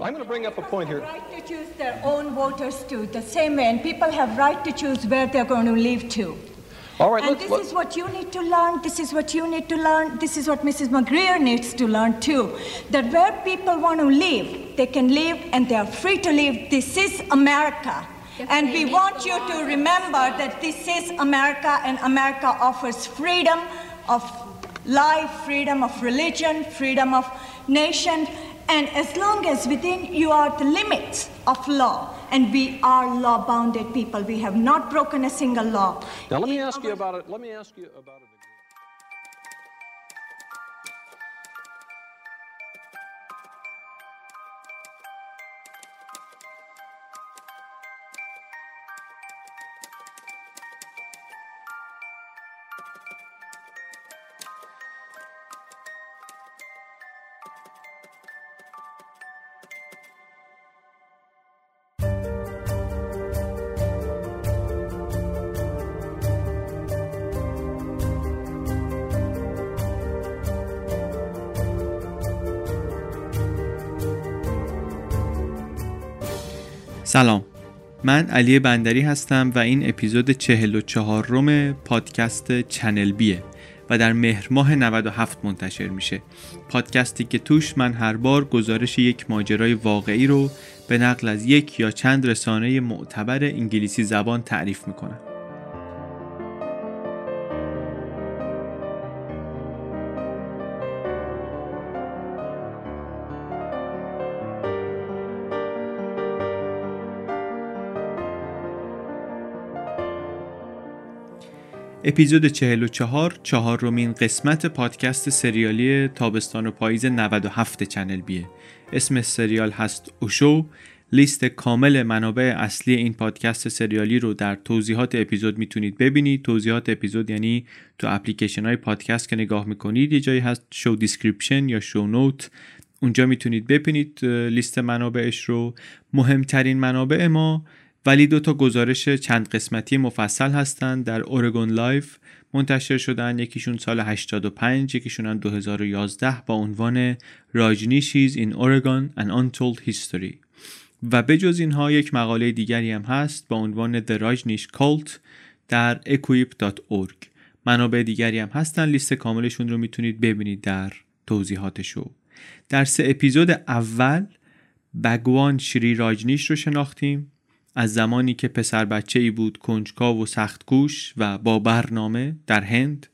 I'm going to bring up a point here. Right to choose their own voters too, the same way, and people have right to choose where they're going to live to. All right, And let's, this let- is what you need to learn. This is what you need to learn. This is what Mrs. McGreer needs to learn too. That where people want to live, they can live and they are free to live. This is America. And we want you to remember that this is America and America offers freedom of life, freedom of religion, freedom of nation. And as long as within you are the limits of law, and we are law bounded people, we have not broken a single law. now let me ask you about it. Let me ask you about it. من علی بندری هستم و این اپیزود 44 روم پادکست چنل بیه و در مهر ماه 97 منتشر میشه. پادکستی که توش من هر بار گزارش یک ماجرای واقعی رو به نقل از یک یا چند رسانه معتبر انگلیسی زبان تعریف می‌کنم. اپیزود 44 چهارمین قسمت پادکست سریالی تابستان و پاییز 97 Channel B ه. اسم سریال هست اوشو. لیست کامل منابع اصلی این پادکست سریالی رو در توضیحات اپیزود می‌تونید ببینید. توضیحات اپیزود یعنی تو اپلیکیشن های پادکست که نگاه می‌کنید یه جایی هست show description یا show note اونجا می‌تونید ببینید لیست منابعش رو. مهمترین منابع ما ولی دو تا گزارش چند قسمتی مفصل هستند. در OregonLive منتشر شدن یکیشون سال 85 یکیشون هم 2011 با عنوان Rajneeshees in Oregon an untold history و بجز اینها یک مقاله دیگری هم هست با عنوان The Rajneesh Cult در equip.org منابع دیگری هم هستن. لیست کاملشون رو می‌تونید ببینید در توضیحاتشو. در سه اپیزود اول بگوان شری راجنیش رو شناختیم. از زمانی که پسر بچه ای بود کنجکاو و سختگوش و با برنامه در هند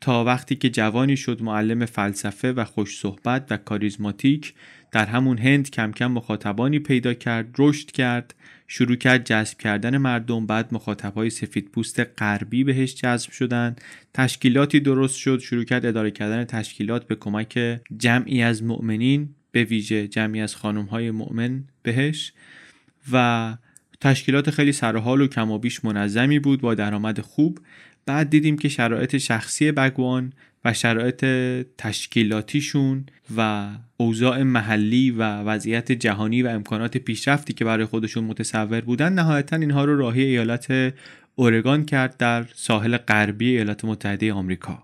تا وقتی که جوانی شد معلم فلسفه و خوش صحبت و کاریزماتیک در همون هند کم کم مخاطبانی پیدا کرد رشد کرد شروع کرد جذب کردن مردم بعد مخاطبهای سفید پوست غربی بهش جذب شدن. تشکیلاتی درست شد شروع کرد اداره کردن تشکیلات به کمک جمعی از مؤمنین به ویژه جمعی از خانمهای مؤمن بهش. و تشکیلات خیلی سرحال و کم و بیش منظمی بود با درآمد خوب. بعد دیدیم که شرایط شخصی بگوان و شرایط تشکیلاتیشون و اوضاع محلی و وضعیت جهانی و امکانات پیشرفتی که برای خودشون متصور بودن نهایتا اینها رو راهی ایالت اورگان کرد در ساحل غربی ایالات متحده آمریکا.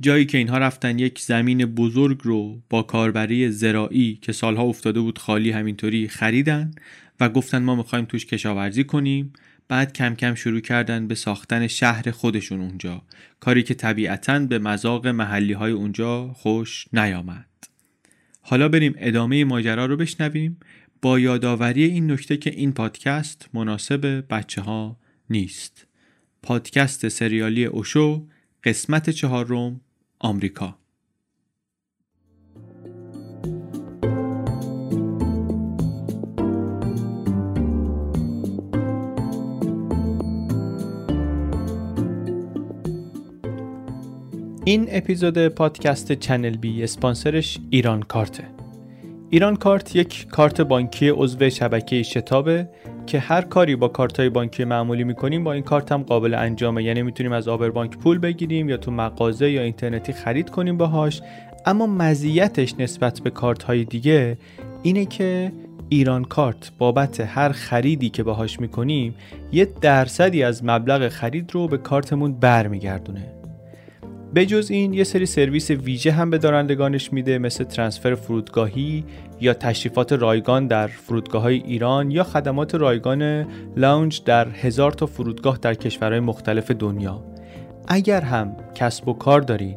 جایی که اینها رفتن یک زمین بزرگ رو با کاربری زراعی که سالها افتاده بود خالی همینطوری خریدن و گفتن ما می‌خوایم توش کشاورزی کنیم. بعد کم کم شروع کردن به ساختن شهر خودشون اونجا. کاری که طبیعتا به مذاق محلی های اونجا خوش نیامد. حالا بریم ادامه ماجرا رو بشنویم. با یادآوری این نکته که این پادکست مناسب بچه ها نیست. پادکست سریالی اوشو قسمت چهارم آمریکا. این اپیزود پادکست چنل بی اسپانسرش ایران کارته ایران کارت یک کارت بانکی عضو شبکه شتابه که هر کاری با کارت های بانکی معمولی می‌کنیم با این کارت هم قابل انجامه. یعنی می‌تونیم از آبر بانک پول بگیریم یا تو مغازه یا اینترنتی خرید کنیم باهاش. اما مزیتش نسبت به کارت های دیگه اینه که ایران کارت بابت هر خریدی که باهاش می‌کنیم یه درصدی از مبلغ خرید رو به کارتمون برمیگردونه. بجز این یه سری سرویس ویژه هم به دارندگانش میده مثل ترانسفر فرودگاهی یا تشریفات رایگان در فرودگاه های ایران یا خدمات رایگان لاونج در هزار تا فرودگاه در کشورهای مختلف دنیا. اگر هم کسب و کار دارین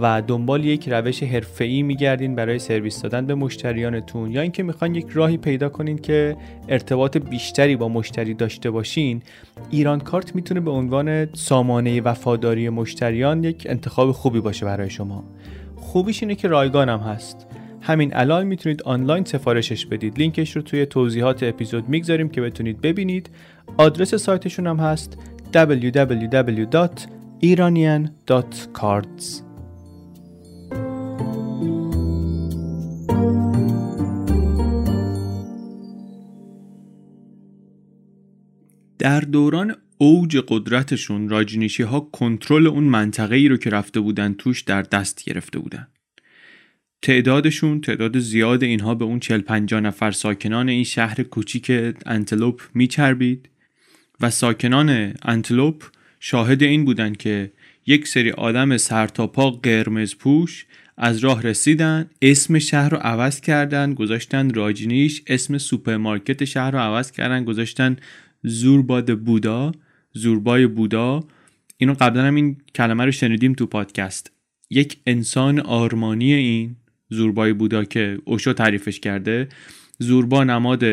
و دنبال یک روش حرفه‌ای میگردین برای سرویس دادن به مشتریانتون یا اینکه می‌خواین یک راهی پیدا کنین که ارتباط بیشتری با مشتری داشته باشین ایران کارت می‌تونه به عنوان سامانه وفاداری مشتریان یک انتخاب خوبی باشه برای شما. خوبیش اینه که رایگان هم هست. همین الان می‌تونید آنلاین سفارشش بدید. لینکش رو توی توضیحات اپیزود می‌گذاریم که بتونید ببینید. آدرس سایتشون هم هست www.iranian.cards در دوران اوج قدرتشون راجنیشی ها کنترل اون منطقه ای رو که رفته بودن توش در دست گرفته بودن. تعدادشون تعداد زیاد اینها به اون 40 50 نفر ساکنان این شهر کوچیک انتلوپ میچربید و ساکنان انتلوپ شاهد این بودن که یک سری آدم سرتاپا قرمز پوش از راه رسیدن اسم شهر رو عوض کردن گذاشتن راجنیش اسم سوپرمارکت شهر رو عوض کردن گذاشتن زورباد بودا زوربای بودا. اینو قبلا هم این کلمه رو شنیدیم تو پادکست. یک انسان آرمانی این زوربای بودا که اوشو تعریفش کرده زوربا نماد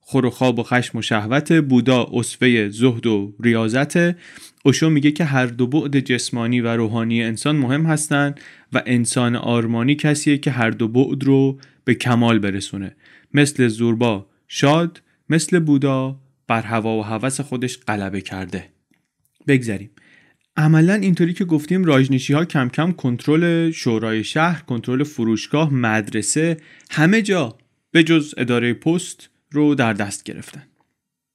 خور و خواب و خشم و شهوت بودا اصفه زهد و ریاضت. اوشو میگه که هر دو بعد جسمانی و روحانی انسان مهم هستند و انسان آرمانی کسیه که هر دو بعد رو به کمال برسونه. مثل زوربا شاد مثل بودا بر هوا و هوس خودش غلبه کرده. بگذریم. عملا اینطوری که گفتیم راجنشی ها کم کم کنترل شورای شهر کنترل فروشگاه مدرسه همه جا به جز اداره پست رو در دست گرفتن.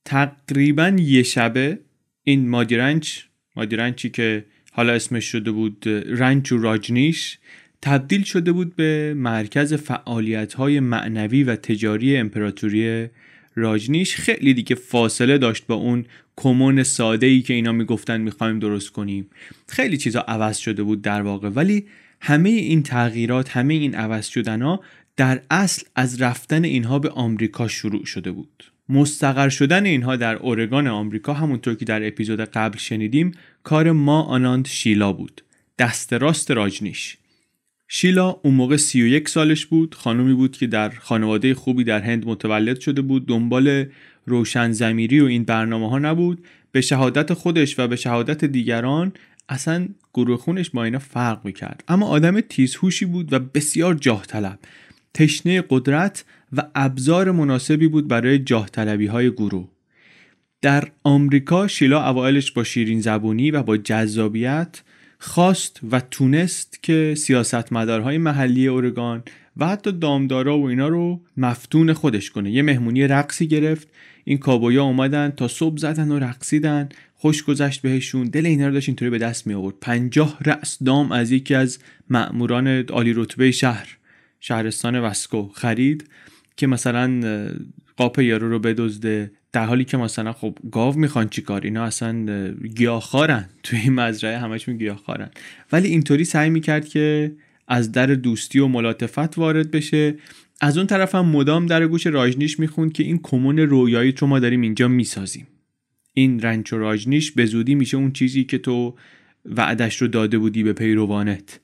تقریبا یه شبه این مادیرنچ مادیرنچی که حالا اسمش شده بود رنچ و راجنیش تبدیل شده بود به مرکز فعالیت های معنوی و تجاری امپراتوری راجنیش خیلی دیگه فاصله داشت با اون کمون ساده ای که اینا می‌گفتن می‌خوایم درست کنیم. خیلی چیزا عوض شده بود در واقع ولی همه این تغییرات همه این عوض شدن ها در اصل از رفتن اینها به آمریکا شروع شده بود. مستقر شدن اینها در اورگان آمریکا همونطور که در اپیزود قبل شنیدیم کار ما آناند شیلا بود. دست راست راجنیش. شیلا اون موقع 31 سالش بود. خانومی بود که در خانواده خوبی در هند متولد شده بود. دنبال روشن زمیری و این برنامه ها نبود. به شهادت خودش و به شهادت دیگران اصلا گروه خونش با اینا فرق می‌کرد. اما آدم تیزهوشی بود و بسیار جاه طلب تشنه قدرت و ابزار مناسبی بود برای جاه طلبی های گروه. در آمریکا شیلا اوایلش با شیرین زبونی و با جذابیت خواست و تونست که سیاستمدارهای محلی اورگان و حتی دامدارا و اینا رو مفتون خودش کنه. یه مهمونی رقصی گرفت. این کابویا اومدن تا صبح زدن و رقصیدن. خوش گذشت بهشون. دل اینا رو داشت اینطوری به دست می آورد پنجاه رأس دام از یکی از مأموران عالی رتبه شهر شهرستان وسکو خرید که مثلا قاپ یارو رو بدزده. در حالی که مثلا خب گاو می‌خوان چیکار اینا اصلا گیاهخوارن. توی این مزرعه همشون گیاهخوارن. ولی اینطوری سعی می‌کرد که از در دوستی و ملاتفت وارد بشه. از اون طرف هم مدام در گوش راجنیش می‌خوند که این کمون رویایی رو ما داریم اینجا می‌سازیم. این رنچ و راجنیش به زودی میشه اون چیزی که تو وعدش رو داده بودی به پیروانت.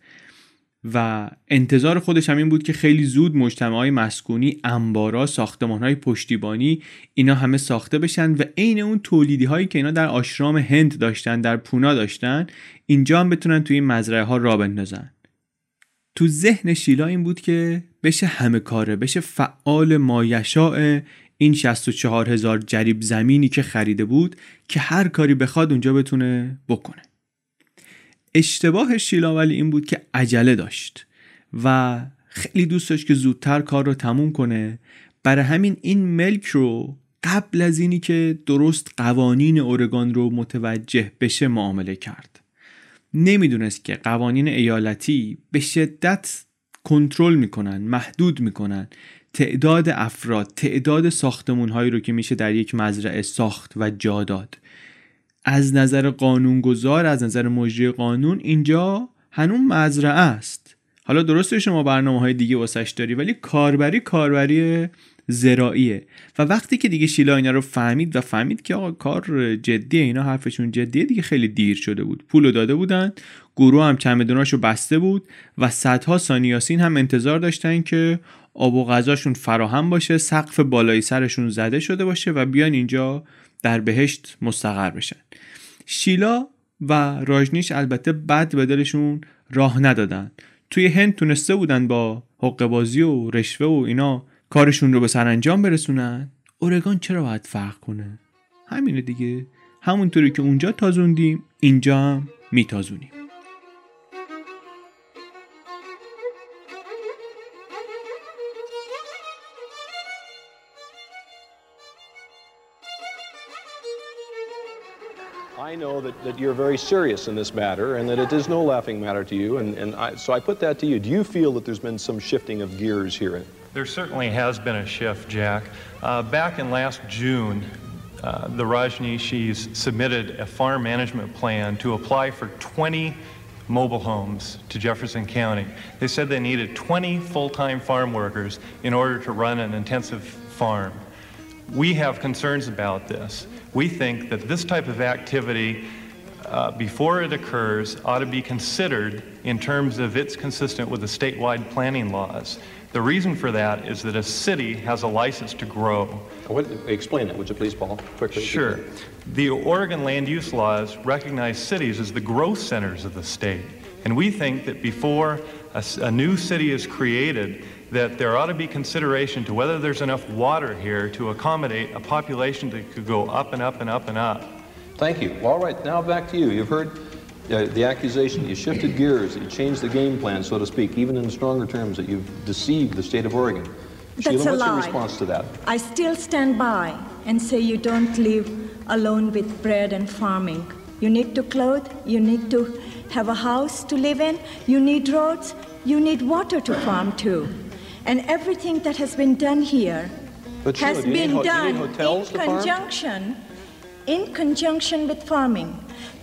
و انتظار خودش هم این بود که خیلی زود مجتمع های مسکونی انبارا ساختمان های پشتیبانی اینا همه ساخته بشن و عین اون تولیدی هایی که اینا در آشرام هند داشتن در پونا داشتن اینجا هم بتونن توی این مزرعه ها را بندازن. تو ذهن شیلا این بود که بشه همه کاره بشه فعال مایشاء این 64 هزار جریب زمینی که خریده بود که هر کاری بخواد اونجا بتونه بکنه. اشتباه شیلا ولی این بود که عجله داشت و خیلی دوست داشت که زودتر کار رو تموم کنه. برای همین این ملک رو قبل از اینی که درست قوانین اورگان رو متوجه بشه معامله کرد. نمی‌دونست که قوانین ایالتی به شدت کنترل می‌کنن محدود می‌کنن. تعداد افراد تعداد ساختمون هایی رو که میشه در یک مزرعه ساخت و جا داد. از نظر قانونگذار از نظر مجری قانون اینجا هنوز مزرعه است. حالا درسته شما برنامه های دیگه واسش داری ولی کاربری کاربری زراییه و وقتی که دیگه شیلا اینا رو فهمید و فهمید که آقا کار جدیه اینا حرفشون جدیه دیگه خیلی دیر شده بود. پولو داده بودن گروه هم چمدوناشو بسته بود و صدها سانیاسین هم انتظار داشتن که آب و غذاشون فراهم باشه سقف بالای سرشون زده شده باشه و بیان اینجا در بهشت مستقر بشن. شیلا و راجنیش البته بد به دلشون راه ندادن. توی هند تونسته بودن با حقوق بازی و رشوه و اینا کارشون رو به سرانجام برسونن. اورگان چرا باید فرق کنه؟ همینه دیگه. همونطوری که اونجا تازوندیم اینجا هم میتازونیم. Know that, that you're very serious in this matter and that it is no laughing matter to you. And, and I, so I put that to you. Do you feel that there's been some shifting of gears here? There certainly has been a shift, Jack. Uh, back in last June, uh, the Rajneeshis submitted a farm management plan to apply for 20 mobile homes to Jefferson County. They said they needed 20 full-time farm workers in order to run an intensive farm. We have concerns about this. We think that this type of activity, uh, before it occurs, ought to be considered in terms of it's consistent with the statewide planning laws. The reason for that is that a city has a license to grow. What, explain that, would you please, Paul, quickly? Sure. The Oregon land use laws recognize cities as the growth centers of the state. And we think that before a, a new city is created, that there ought to be consideration to whether there's enough water here to accommodate a population that could go up and up and up and up. Thank you. All right, now back to you. You've heard uh, the accusation. You shifted gears. You changed the game plan, so to speak, even in stronger terms, that you've deceived the state of Oregon. That's Sheila, a what's your response to that? I still stand by and say you don't live alone with bread and farming. You need to clothe, you need to have a house to live in, you need roads, you need water to farm too. And everything that has been done here But has need been you done in conjunction in conjunction with farming.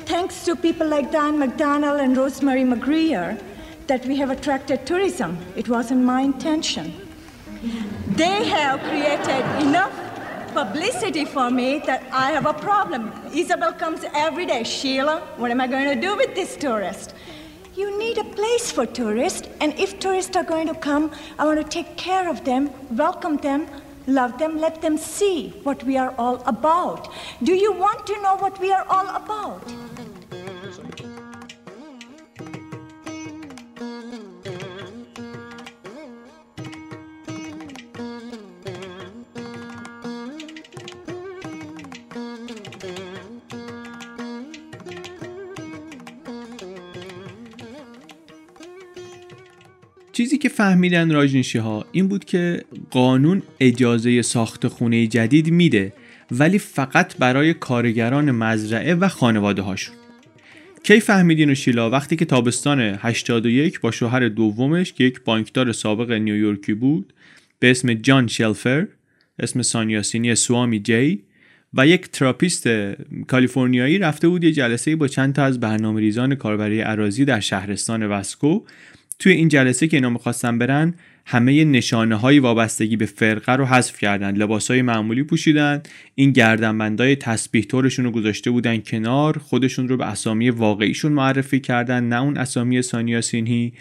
Thanks to people like Dan McDonnell and Rosemary McGreer that we have attracted tourism. It wasn't my intention. They have created enough publicity for me that I have a problem. Isabel comes every day. Sheila, what am I going to do with this tourist? You need a place for tourists, and if tourists are going to come, I want to take care of them, welcome them, love them, let them see what we are all about. Do you want to know what we are all about? چیزی که فهمیدن راجنیشی ها این بود که قانون اجازه ساخت خونه جدید میده ولی فقط برای کارگران مزرعه و خانواده هاشون کی فهمید اینو شیلا؟ وقتی که تابستان 81 با شوهر دومش که یک بانکدار سابق نیویورکی بود به اسم جان شلفر اسم سانیاسینی سوامی جی و یک تراپیست کالیفرنیایی رفته بود یه جلسه با چند تا از برنامه ریزان کاربری اراضی در شهرستان وسکو توی این جلسه که اینا می‌خواستن برن همه نشانه های وابستگی به فرقه رو حذف کردن لباس های معمولی پوشیدن این گردنبندای تسبیح طورشون رو گذاشته بودن کنار خودشون رو به اسامی واقعیشون معرفی کردن نه اون اسامی سانیاسینی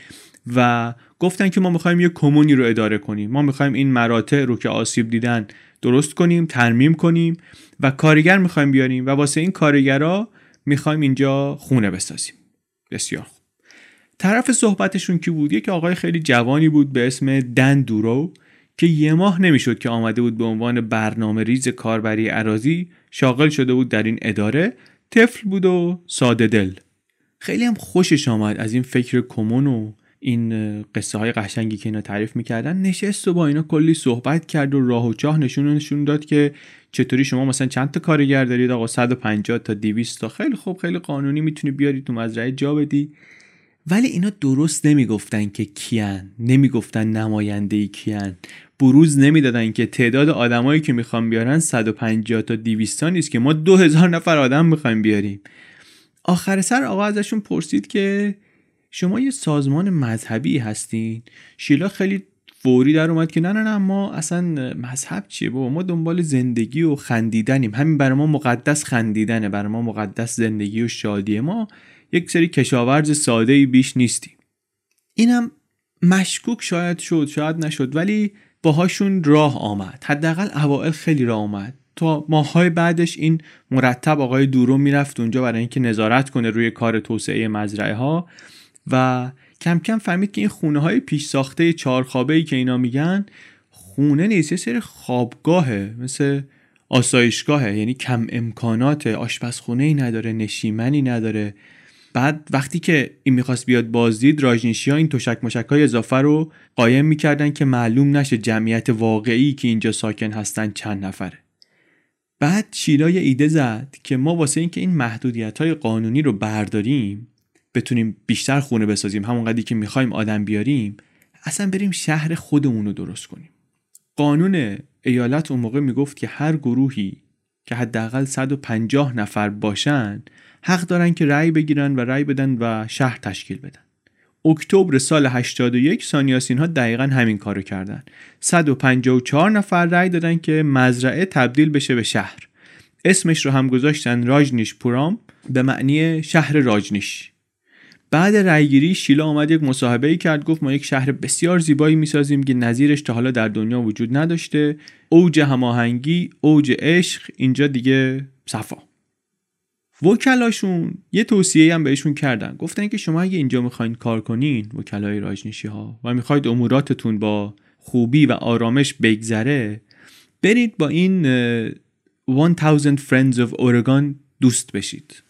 و گفتن که ما می‌خوایم یه کمونی رو اداره کنیم. ما می‌خوایم این مراتع رو که آسیب دیدن درست کنیم ترمیم کنیم و کارگر می‌خوایم بیاریم و واسه این کارگرا می‌خوایم اینجا خونه بسازیم. بسیار طرف صحبتشون کی بود؟ یک آقای خیلی جوانی بود به اسم دن دورو که یه ماه نمی‌شد که آمده بود به عنوان برنامه ریز کاربری عراضی شاغل شده بود در این اداره. طفل بود و ساده دل. خیلی هم خوشش آمد از این فکر کمون و این قصه های قشنگی که اینا تعریف می‌کردن. نشست و با اینا کلی صحبت کرد و راه و چاه نشون نشون داد که چطوری شما مثلا چند تا کارگر دارید؟ آقا 150 تا 200 تا. خیلی خوب خیلی قانونی می‌تونی بیاری تو مزرعه جا بدی. ولی اینا درست نمی‌گفتن که کیان نمی‌گفتن نماینده کیان. بروز نمی‌دادن که تعداد آدمایی که می‌خوام بیارن 150 تا 200 تا نیست که ما 2000 نفر آدم می‌خوایم بیاریم. آخر سر آقا ازشون پرسید که شما یه سازمان مذهبی هستین؟ شیلا خیلی فوری در اومد که نه نه نه ما اصلا مذهب چیه بابا؟ ما دنبال زندگی و خندیدنیم. همین برای ما مقدس خندیدنه برای ما مقدس زندگی و شادیه. ما یک سری کشاورز ساده ای بیش نیستیم. اینم مشکوک شاید شد شاید نشد ولی باهاشون راه آمد. حداقل اوائل خیلی راه آمد. تا ماهای بعدش این مرتب آقای دورو می‌رفت اونجا برای اینکه نظارت کنه روی کار توسعه مزرعه ها و کم کم فهمید که این خونه های پیش ساخته چهارخوابه ای که اینا میگن خونه نیست یه سری خوابگاهه مثل آسایشگاهه. یعنی کم امکانات آشپزخونه ای نداره نشیمنی نداره. بعد وقتی که این می‌خواست بیاد بازدید راجنشی ها این تشک مشک های اضافه رو قایم می‌کردن که معلوم نشه جمعیت واقعی که اینجا ساکن هستن چند نفره. بعد شیلا یه ایده زد که ما واسه اینکه این محدودیت های قانونی رو برداریم بتونیم بیشتر خونه بسازیم همون قدری که می‌خوایم آدم بیاریم اصلا بریم شهر خودمون رو درست کنیم. قانون ایالت اون موقع می‌گفت که هر گروهی که حداقل 150 نفر باشن حق دارن که رأی بگیرن و رأی بدن و شهر تشکیل بدن. اکتبر سال 81 سانیاسین ها دقیقا همین کارو کردن. 154 نفر رأی دادن که مزرعه تبدیل بشه به شهر. اسمش رو هم گذاشتن راجنیش پورام به معنی شهر راجنیش. بعد رأیگیری شیلا آمد یک مصاحبه ای کرد گفت ما یک شهر بسیار زیبایی می‌سازیم که نظیرش تا حالا در دنیا وجود نداشته. اوج هماهنگی اوج عشق اینجا دیگه صفا. وکلاشون یه توصیه هم بهشون کردن. گفتن که شما اگه اینجا می‌خواین کار کنین وکلای راجنشی ها و می‌خواید اموراتتون با خوبی و آرامش بگذره برید با این 1000 Friends of Oregon دوست بشید.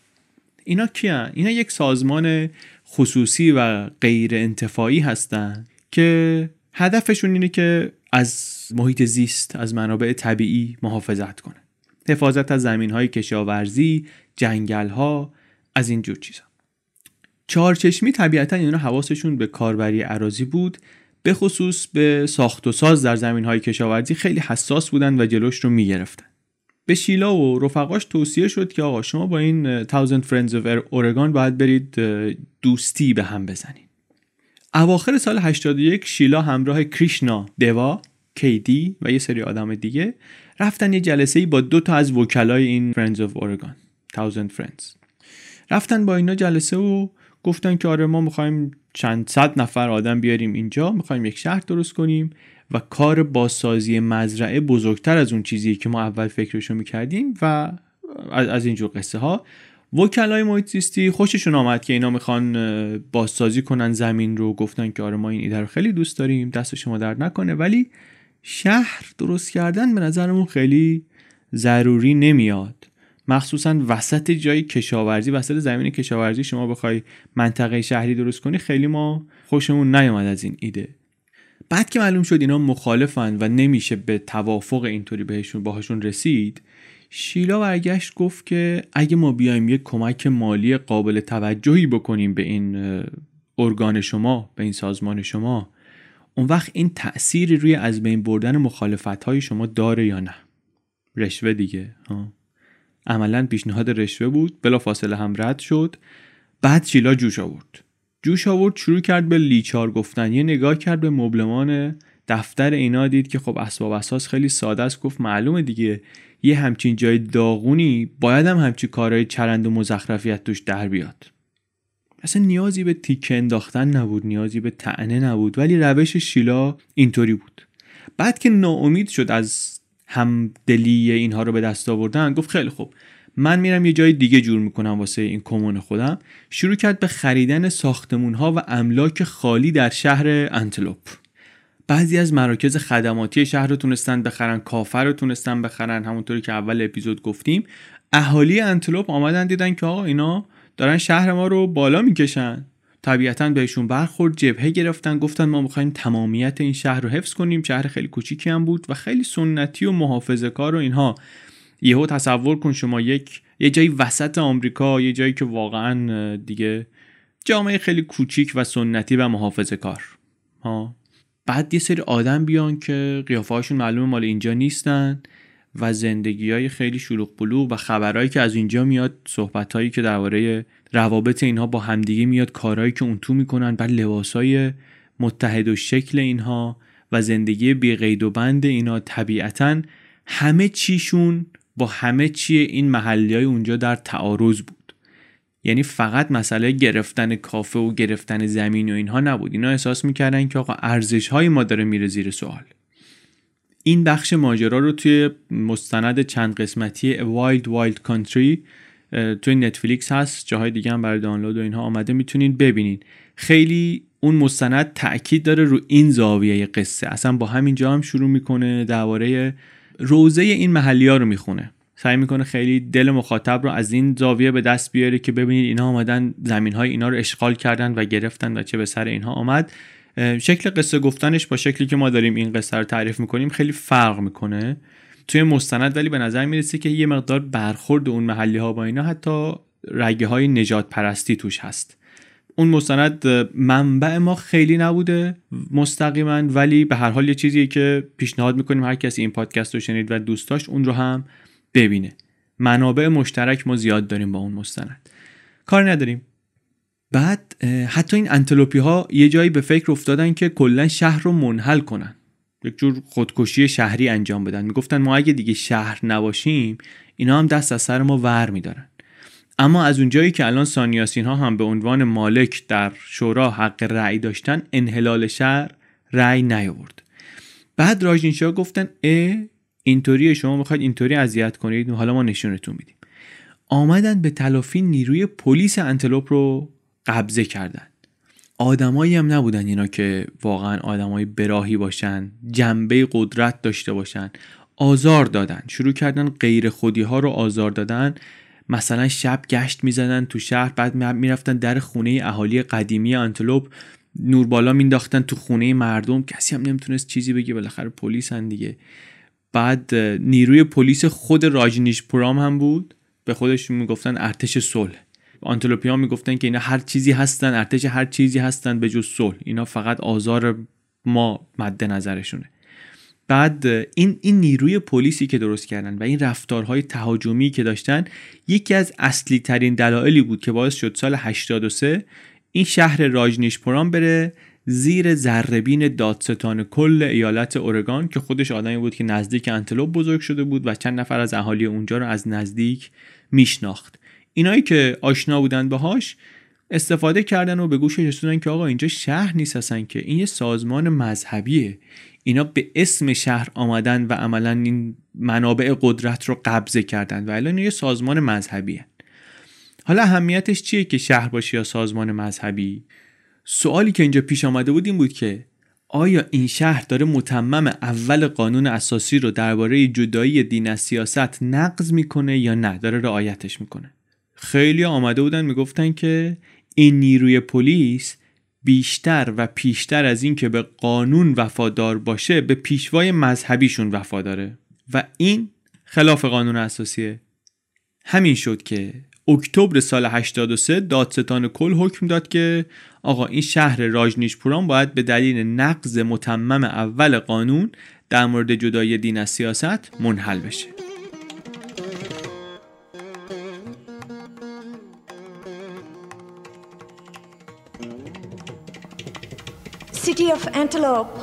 اینا کیان؟ اینا یک سازمان خصوصی و غیر انتفاعی هستن که هدفشون اینه که از محیط زیست از منابع طبیعی محافظت کنه حفاظت از زمین های کشاورزی جنگل ها از این جور چیزا. چهارچشمی طبیعتا اینا حواسشون به کاربری عراضی بود به خصوص به ساخت و ساز در زمین های کشاورزی خیلی حساس بودن و جلوش رو می‌گرفتن. به شیلا و رفقاش توصیه شد که آقا شما با این Thousand Friends of اورگان باید برید دوستی به هم بزنید اواخر سال 81 شیلا همراه کریشنا دوا کیدی و یه سری آدم دیگه رفتن یه جلسه ای با دو تا از وکلای این Friends of Oregon Thousand Friends. رفتن با اینا جلسه و گفتن که آره ما می‌خوایم چند صد نفر آدم بیاریم اینجا می‌خوایم یک شهر درست کنیم و کار بازسازی مزرعه بزرگتر از اون چیزی که ما اول فکرشو می‌کردیم و از اینجور قصه ها وکلای محیط زیستی خوششون آمد که اینا می‌خوان بازسازی کنن زمین رو. گفتن که آره ما این ایده رو خیلی دوست داریم دست شما درد نکنه. ولی شهر درست کردن به نظرمون خیلی ضروری نمیاد. مخصوصا وسط جای کشاورزی وسط زمین کشاورزی شما بخوای منطقه شهری درست کنی خیلی ما خوشمون نیومد از این ایده. بعد که معلوم شد اینا مخالفن و نمیشه به توافق اینطوری بهشون باهاشون رسید شیلا برگشت گفت که اگه ما بیایم یک کمک مالی قابل توجهی بکنیم به این ارگان شما به این سازمان شما اون وقت این تأثیری روی از بین بردن مخالفت های شما داره یا نه؟ رشوه دیگه ها. عملا پیشنهاد رشوه بود بلا فاصله هم رد شد. بعد شیلا جوش آورد. جوش آورد شروع کرد به لیچار گفتن. یه نگاه کرد به مبلمان دفتر اینا دید که خب اسباب اساس خیلی ساده است. گفت معلومه دیگه یه همچین جای داغونی باید هم همچین کارهای چرند و مزخرفیت توش در بیاد. اصلا نیازی به تیکه انداختن نبود نیازی به تعنه نبود ولی روش شیلا اینطوری بود. بعد که ناامید شد از همدلی اینها رو به دست آوردن گفت خیلی خوب من میرم یه جای دیگه جور می‌کنم واسه این کمون خودم. شروع کرد به خریدن ساختمون ها و املاک خالی در شهر انتلوپ. بعضی از مراکز خدماتی شهر رو تونستن بخرن کافر رو تونستن بخرن همونطوری که اول اپیزود گفتیم. اهالی انتلوپ آمدن دیدن که آقا اینا دارن شهر ما رو بالا می‌کشن. طبیعتا بهشون برخورد جبهه گرفتن گفتن ما می‌خوایم تمامیت این شهر رو حفظ کنیم. شهر خیلی کوچیکی هم بود و خیلی سنتی و محافظه کار و اینها. یهو تصور کن شما یک یه جایی وسط آمریکا یه جایی که واقعا دیگه جامعه خیلی کوچیک و سنتی و محافظه کار ها. بعد یه سری آدم بیان که قیافه معلومه مال اینجا نیستن. و زندگی های خیلی شلوغ بلوغ و خبرهایی که از اینجا میاد صحبت هایی که درباره روابط اینها با همدیگه میاد کارهایی که اون تو می‌کنن بعد لباس های متحد و شکل اینها و زندگی بی قید و بند اینا طبیعتا همه چیشون با همه چی این محلی های اونجا در تعارض بود. یعنی فقط مسئله گرفتن کافه و گرفتن زمین و اینها نبود. اینا احساس می‌کردن که آقا ارزش های ما داره میره زیر سوال. این بخش ماجرا رو توی مستند چند قسمتی Wild Wild Country توی نتفلیکس هست جاهای دیگه هم برای دانلود و اینها آمده می‌تونین ببینین خیلی اون مستند تاکید داره رو این زاویه قصه. اصلا با همین جا هم شروع می‌کنه درباره روزه این محلی ها رو می‌خونه. سعی می‌کنه خیلی دل مخاطب رو از این زاویه به دست بیاره که ببینید اینا آمدن زمین های اینا رو اشغال کردن و گرفتن و چه به سر اینها آمد. شکل قصه گفتنش با شکلی که ما داریم این قصه رو تعریف می‌کنیم خیلی فرق می‌کنه توی مستند ولی به نظر می‌رسه که یه مقدار برخورد اون محلی ها با اینا حتی رگه های نجات پرستی توش هست. اون مستند منبع ما خیلی نبوده مستقیما ولی به هر حال یه چیزیه که پیشنهاد می‌کنیم هر کسی این پادکست رو شنید و دوست داشت اون رو هم ببینه. منابع مشترک ما زیاد داریم با اون مستند. کار نداریم. بعد حتی این انتلوپی ها یه جایی به فکر افتادن که کلا شهر رو منحل کنن. یک جور خودکشی شهری انجام بدن. می‌گفتن ما اگه دیگه شهر نباشیم اینا هم دست از سر ما ور میدارن. اما از اونجایی که الان سانیاسین ها هم به عنوان مالک در شورا حق رأی داشتن انحلال شهر رأی نیاورد. بعد راجینشا گفتن ا اینطوری شما می‌خواید اینطوری اذیت کنید حالا ما نشونتون میدیم. آمدن به تلافی نیروی پلیس انتلوپ رو قبضه کردن. آدمایی هم نبودن اینا که واقعا آدمای براهی باشن جنبه قدرت داشته باشن آزار دادن. شروع کردن غیر خودی ها رو آزار دادن. مثلا شب گشت می‌زدن تو شهر بعد می‌رفتن در خونه اهالی قدیمی انتلوپ نور بالا مینداختن تو خونه مردم. کسی هم نمی‌تونست چیزی بگه بالاخره پلیس هن دیگه. بعد نیروی پلیس خود راجنیش پرام هم بود. به خودشون می‌گفتن ارتش صلح. آنتلوپیا می‌گفتن که اینا هر چیزی هستن ارتش هر چیزی هستن به جز صلح. اینا فقط آزار ما مد نظرشونه. بعد این این نیروی پلیسی که درست کردن و این رفتارهای تهاجمی که داشتن یکی از اصلی ترین دلایلی بود که باعث شد سال 83 این شهر راجنیشپوران بره زیر زربین دادستان کل ایالت اورگان که خودش آدمی بود که نزدیک انتلوپ بزرگ شده بود و چند نفر از اهالی اونجا رو از نزدیک میشناخت. اینایی که آشنا بودن باهاش استفاده کردن و به گوشش رسوندن که آقا اینجا شهر نیست هستن که این یه سازمان مذهبیه. اینا به اسم شهر آمدن و عملا این منابع قدرت رو قبضه کردن و الان یه سازمان مذهبیه. حالا اهمیتش چیه که شهر باشه یا سازمان مذهبی؟ سوالی که اینجا پیش آمده بود این بود که آیا این شهر داره متمم اول قانون اساسی رو درباره جدایی دین از سیاست نقض می‌کنه یا نه؟ داره رعایتش می‌کنه. خیلی آمده بودن می‌گفتن که این نیروی پلیس بیشتر و پیشتر از این که به قانون وفادار باشه به پیشوای مذهبیشون وفاداره. و این خلاف قانون اساسیه. همین شد که اکتبر سال 83 دادستان کل حکم داد که آقا این شهر راجنیشپوران باید به دلیل نقض متمم اول قانون در مورد جدای دین از سیاست منحل بشه. City of Antelope,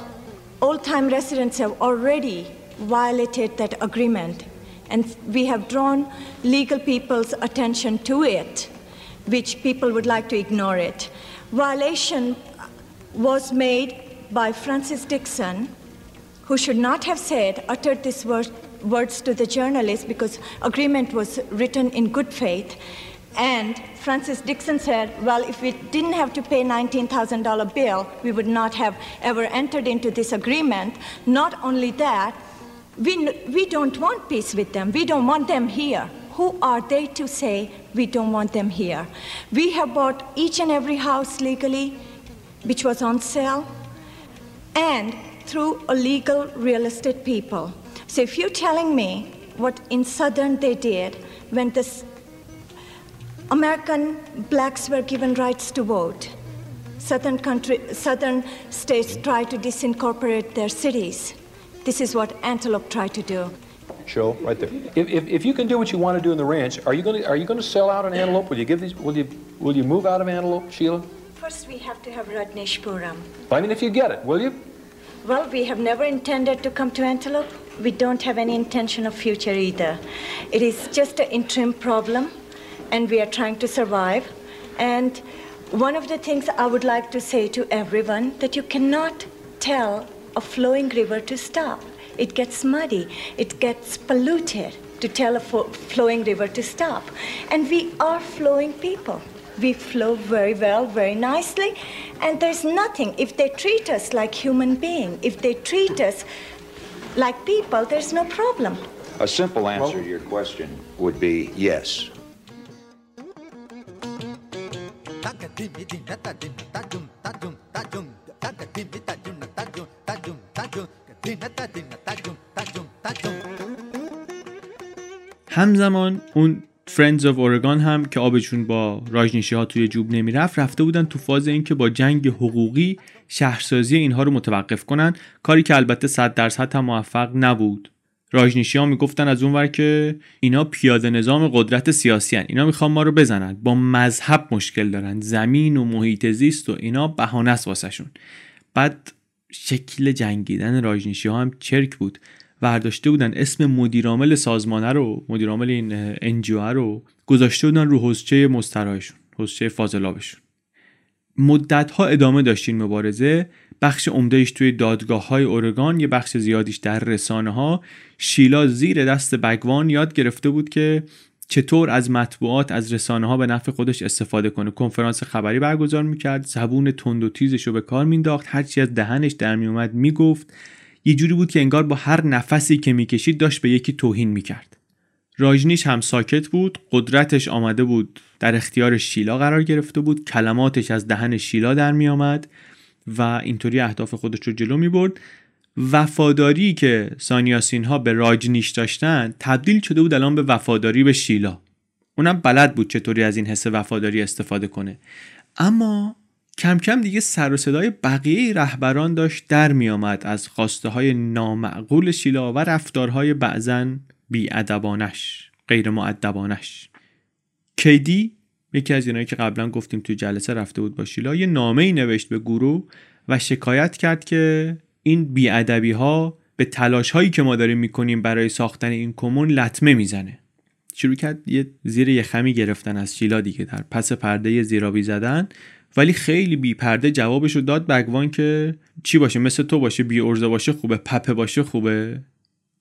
old-time residents have already violated that agreement, and we have drawn legal people's attention to it, which people would like to ignore it. Violation was made by Francis Dixon, who should not have said, uttered these word, words to the journalist because agreement was written in good faith. And Francis Dixon said, well, if we didn't have to pay $19,000 bill, we would not have ever entered into this agreement. Not only that, we, we don't want peace with them. We don't want them here. Who are they to say we don't want them here? We have bought each and every house legally, which was on sale, and through illegal real estate people. So if you're telling me what in Southern they did when this American blacks were given rights to vote. Southern, country, southern states tried to disincorporate their cities. This is what Antelope tried to do. show right there. If, if, if you can do what you want to do in the ranch, are you going to are you going to sell out an antelope? Will you give these? Will you will you move out of antelope, Sheila? First, we have to have Radneshpuram. I mean, if you get it, will you? Well, we have never intended to come to Antelope. We don't have any intention of future either. It is just an interim problem, and we are trying to survive. And one of the things I would like to say to everyone that you cannot tell a flowing river to stop. It gets muddy, it gets polluted to tell a fo- flowing river to stop. And we are flowing people. We flow very well, very nicely, and there's nothing. If they treat us like human beings, if they treat us like people, there's no problem. A simple answer to your question would be yes. همزمان اون Friends of Oregon هم که آبشون با راجنیشی ها توی جوب نمی‌رفت رفته بودن تو فاز اینکه با جنگ حقوقی شهرسازی اینها رو متوقف کنن. کاری که البته 100 درصد هم موفق نبود. راجنیشی ها می‌گفتن از اونور که اینا پیاده نظام قدرت سیاسی هن. اینا می‌خوان ما رو بزنن. با مذهب مشکل دارن. زمین و محیط زیست و اینا بهانه است واسهشون. بعد شکل جنگیدن راجنیشی ها هم چرک بود. برداشته بودن اسم مدیرعامل سازمانه رو مدیرعامل این انجیو رو گذاشته بودن رو حوزچه مسترایشون حوزچه فاضلابشون. مدت ها ادامه داشت این مبارزه بخش عمدهش توی دادگاه های اورگان یه بخش زیادیش در رسانه ها شیلا زیر دست بگوان یاد گرفته بود که چطور از مطبوعات از رسانه ها به نفع خودش استفاده کنه. کنفرانس خبری برگزار می‌کرد زبون تند و تیزش رو به کار مینداخت هرچی از دهنش در میومد می‌گفت. یه جوری بود که انگار با هر نفسی که می‌کشید داشت به یکی توهین می‌کرد. راجنیش هم ساکت بود قدرتش آمده بود در اختیار شیلا قرار گرفته بود کلماتش از دهن شیلا در میآمد و اینطوری اهداف خودش رو جلو می برد. وفاداری که سانیاسین ها به راجنیش داشتن تبدیل شده بود الان به وفاداری به شیلا. اونم بلد بود چطوری از این حس وفاداری استفاده کنه. اما کم کم دیگه سر و صدای بقیه رهبران داشت در می آمد از خواسته های نامعقول شیلا و رفتارهای بعضا بیادبانش غیر معدبانش کیدی؟ یکی از اینایی که قبلا گفتیم توی جلسه رفته بود با شیلا یه نامه ای نوشت به گروه و شکایت کرد که این بیادبی ها به تلاش هایی که ما داریم می‌کنیم برای ساختن این کمون لطمه می‌زنه. شروع کرد یه زیر یه خمی گرفتن از شیلا دیگه در پس پرده زیرابی زدن ولی خیلی بی پرده جوابشو داد بگوان که چی باشه مثل تو باشه بی ارزه باشه خوبه پپه باشه خوبه.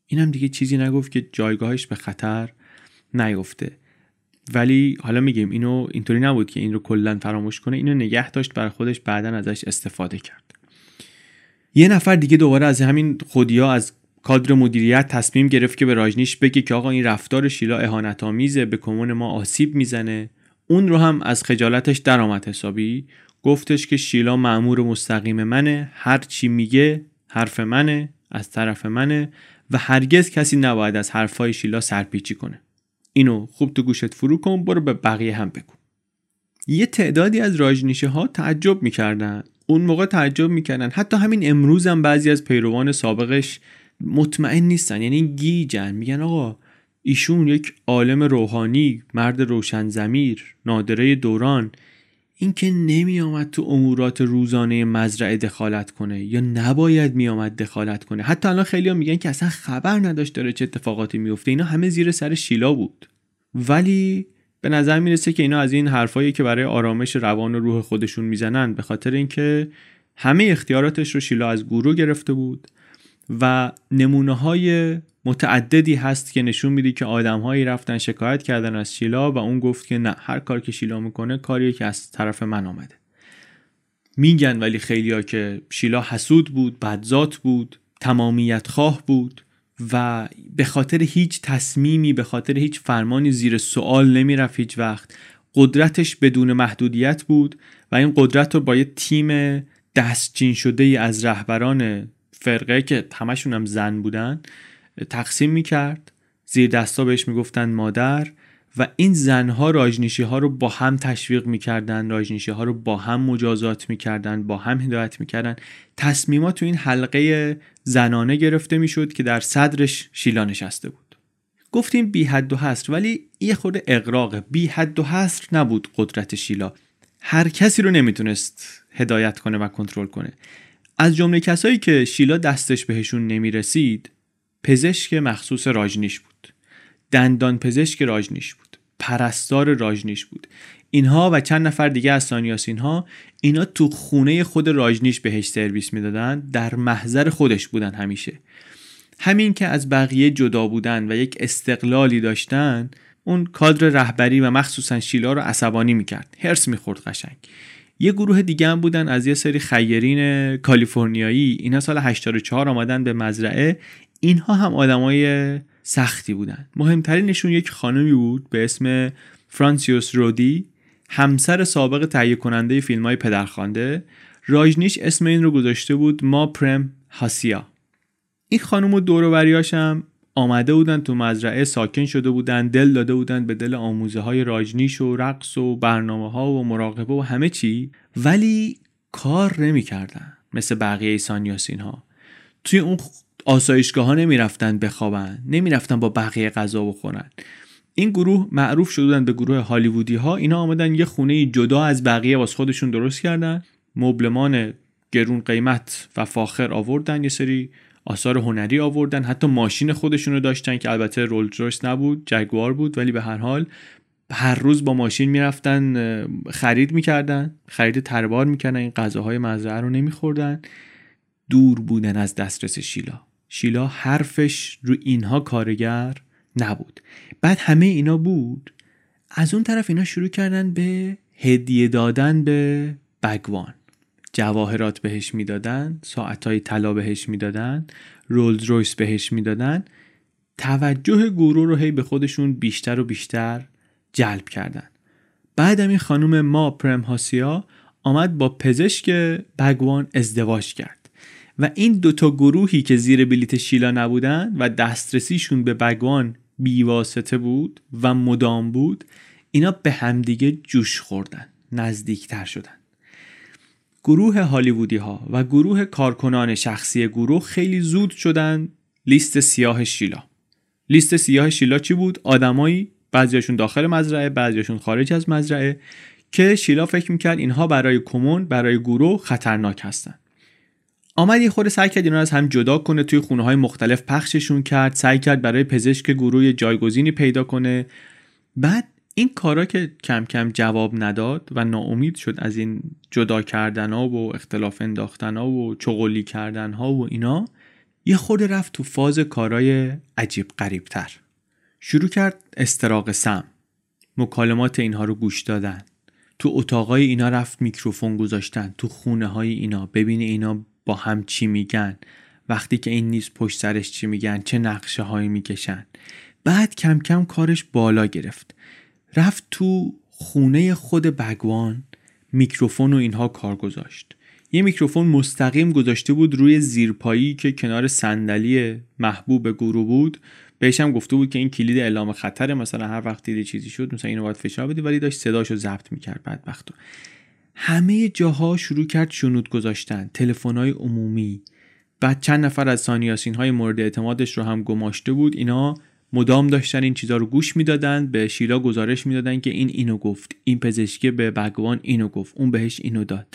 اینم دیگه چیزی نگفت که جایگاهش به خطر نیفته. ولی حالا میگیم اینو اینطوری نبود که این رو کلا فراموش کنه اینو نگه داشت برای خودش بعدا ازش استفاده کرد. یه نفر دیگه دوباره از همین خودیا از کادر مدیریت تصمیم گرفت که به راجنیش بگه که آقا این رفتار شیلا اهانت آمیزه به کمون ما آسیب می‌زنه. اون رو هم از خجالتش درآمد حسابی. گفتش که شیلا معمور مستقیم منه هر چی میگه حرف منه از طرف منه. و هرگز کسی نباید از حرفای شیلا سرپیچی کنه. اینو خوب تو گوشت فرو کن برو به بقیه هم بگو. یه تعدادی از راجنیشه ها تعجب می‌کردن. اون موقع تعجب می‌کردن. حتی همین امروز هم بعضی از پیروان سابقش مطمئن نیستن. یعنی گیجن. میگن آقا ایشون یک عالم روحانی مرد روشن زمیر نادره دوران. اینکه نمی آمد تو امورات روزانه مزرعه دخالت کنه یا نباید می آمد دخالت کنه. حتی الان خیلی ها میگن که اصلا خبر نداشت داره چه اتفاقاتی میفته اینا همه زیر سر شیلا بود. ولی به نظر می‌رسه که اینا از این حرفایی که برای آرامش روان و روح خودشون می‌زنن به خاطر اینکه همه اختیاراتش رو شیلا از گورو گرفته بود و نمونه های متعددی هست که نشون میده که آدمهایی رفتن شکایت کردن از شیلا و اون گفت که نه هر کار که شیلا می‌کنه کاریه که از طرف من آمده. میگن ولی خیلیا که شیلا حسود بود بدذات بود تمامیت خواه بود و به خاطر هیچ تصمیمی به خاطر هیچ فرمانی زیر سوال نمی‌رفت هیچ وقت. قدرتش بدون محدودیت بود و این قدرت رو با یه تیم دستچین شده از رهبران فرقه که همشون هم زن بودن تقسیم می‌کرد. زیر دستا بهش می‌گفتن مادر و این زنها راجنیشی ها رو با هم تشویق می‌کردن راجنیشی ها رو با هم مجازات می‌کردن با هم هدایت می‌کردن. تصمیمات تو این حلقه زنانه گرفته می‌شد که در صدرش شیلا نشسته بود. گفتیم بی حد و حصر ولی یه خود اقراق بی حد و حصر نبود قدرت شیلا. هر کسی رو نمی‌تونست هدایت کنه و کنترل کنه. از جمله کسایی که شیلا دستش بهشون نمی‌رسید پزشک مخصوص راجنیش بود. دندان پزشک راجنیش بود. پرستار راجنیش بود. اینها و چند نفر دیگه از سانیاسین ها اینا تو خونه خود راجنیش بهش سرویس می‌دادن. در محضر خودش بودن همیشه. همین که از بقیه جدا بودن و یک استقلالی داشتن اون کادر رهبری و مخصوصا شیلا رو عصبانی می‌کرد. هرس می‌خورد قشنگ. یه گروه دیگه هم بودن از یه سری خیرین کالیفرنیایی. اینا سال 84 آمدن به مزرعه. اینها هم آدمای سختی بودن. مهمترینشون یک خانمی بود به اسم فرانسیوس رودی همسر سابق تهیه کننده فیلم های پدرخوانده. راجنیش اسم این رو گذاشته بود ما پرم هاسیا. این خانم و دور هم آمده بودن تو مزرعه ساکن شده بودن دل داده بودن به دل آموزه های راجنیش و رقص و برنامه ها و مراقبه و همه چی. ولی کار نمی‌کردن مثل بقیه سانیاسین ها توی اون آسایشگاه ها نمی‌رفتن بخوابن نمی‌رفتن با بقیه غذا بخورن. این گروه معروف شدن به گروه هالیوودی ها اینا آمدن یه خونه جدا از بقیه واس خودشون درست کردن. مبلمان گرون قیمت و فاخر آوردن یه سری آثار هنری آوردن. حتی ماشین خودشون رو داشتن که البته رولز رویس نبود جگوار بود ولی به هر حال هر روز با ماشین می‌رفتن خرید می‌کردن خرید تربار می‌کردن. این غذاهای مزرعه رو نمیخوردن. دور بودن از دسترس شیلا. شیلا حرفش رو اینها کارگر نبود. بعد همه اینا بود. از اون طرف اینا شروع کردن به هدیه دادن به بگوان. جواهرات بهش می‌دادن ساعتهای طلا بهش می‌دادن رولز رویس بهش می‌دادن. توجه گروه رو هی به خودشون بیشتر و بیشتر جلب کردن. بعد این خانم ما پرم هاسیا آمد با پزشک بگوان ازدواج کرد. و این دوتا گروهی که زیر بلیت شیلا نبودن و دسترسیشون به بگوان بیواسطه بود و مدام بود اینا به همدیگه جوش خوردن نزدیکتر شدن. گروه هالیوودی ها و گروه کارکنان شخصی گروه خیلی زود شدن لیست سیاه شیلا. لیست سیاه شیلا چی بود؟ آدمایی بعضیاشون داخل مزرعه بعضیاشون خارج از مزرعه که شیلا فکر می‌کرد اینها برای کمون برای گروه خطرناک هستن. آمد یه خورده سعی کرد اینا از هم جدا کنه توی خونه های مختلف پخششون کرد سعی کرد برای پزشک گروه جایگزینی پیدا کنه. بعد این کارا که کم کم جواب نداد و ناامید شد از این جدا کردن ها و اختلاف انداختن ها و چغلی کردن ها و اینا یه خورده رفت تو فاز کارای عجیب قریب تر شروع کرد استراق سم. مکالمات اینها رو گوش دادن. تو اتاقای اینا رفت میکروفون گذاشتن. تو خونه های اینا. ببینه اینا با هم چی میگن؟ وقتی که این نیست پشت سرش چی میگن؟ چه نقشه هایی می‌کشن؟ بعد کم کم کارش بالا گرفت. رفت تو خونه خود بگوان. میکروفون و اینها کار گذاشت. یه میکروفون مستقیم گذاشته بود روی زیرپایی که کنار صندلی محبوب گروه بود. بهش هم گفته بود که این کلید اعلام خطر مثلا هر وقت دیده چیزی شد مثلا اینو باید فشار بدی ولی داشت صداشو ضبط می‌کرد بدبختو همه جاها شروع کرد شنود گذاشتن. های عمومی. بعد چند نفر از سانیاسین های مورد اعتمادش رو هم گماشته بود. اینا مدام داشتن این چیزها رو گوش می‌دادن به شیلا گزارش می‌دادن که این اینو گفت. این پزشکی به بگوان اینو گفت. اون بهش اینو داد.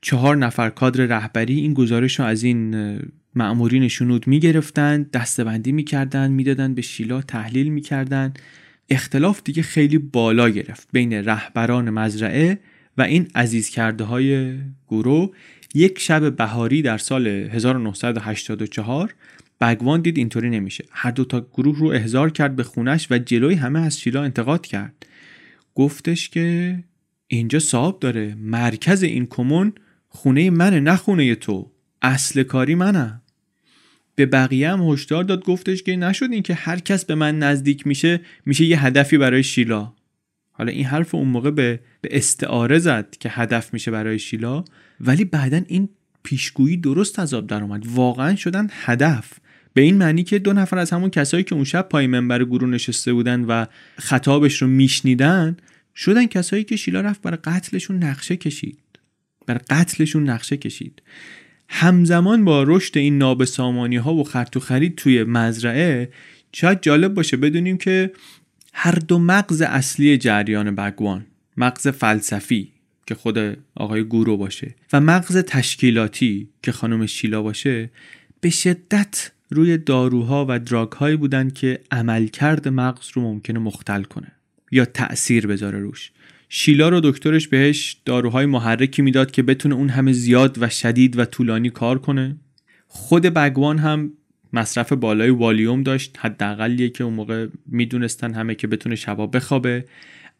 چهار نفر کادر رهبری این گزارش رو از این معمورین شنود می‌گرفتن دستبندی می‌کردن می‌دادن به شیلا تحلیل می‌کردن. اختلاف دیگه خیلی بالا گرفت بین رهبران مزرعه و این عزیز کرده های گروه یک شب بهاری در سال 1984 بگوان دید اینطوری نمیشه. هر دو تا گروه رو احضار کرد به خونش و جلوی همه از شیلا انتقاد کرد. گفتش که اینجا صاحب داره. مرکز این کمون خونه منه نه خونه تو. اصل کاری منم به بقیه هم هشدار داد. گفتش که نشد این که هر کس به من نزدیک میشه میشه یه هدفی برای شیلا. حالا این حرف اون موقع به, به استعاره زد که هدف میشه برای شیلا ولی بعدا این پیشگویی درست از آب در اومد. واقعا شدن هدف. به این معنی که دو نفر از همون کسایی که اون شب پای منبر گروه نشسته بودن و خطابش رو میشنیدن شدن کسایی که شیلا رفت برای قتلشون نقشه کشید. برای قتلشون نقشه کشید. همزمان با رشد این نابسامانی ها و خرط خرید توی مزرعه شاید جالب باشه بدونیم که هر دو مغز اصلی جریان بگوان مغز فلسفی که خود آقای گورو باشه و مغز تشکیلاتی که خانم شیلا باشه به شدت روی داروها و دراگ هایی بودن که عملکرد مغز رو ممکنه مختل کنه یا تأثیر بذاره روش. شیلا رو دکترش بهش داروهای محرکی می‌داد که بتونه اون همه زیاد و شدید و طولانی کار کنه. خود بگوان هم مصرف بالای والیوم داشت. حداقلیه که اون موقع می‌دونستن همه که بتونه شبا بخوابه.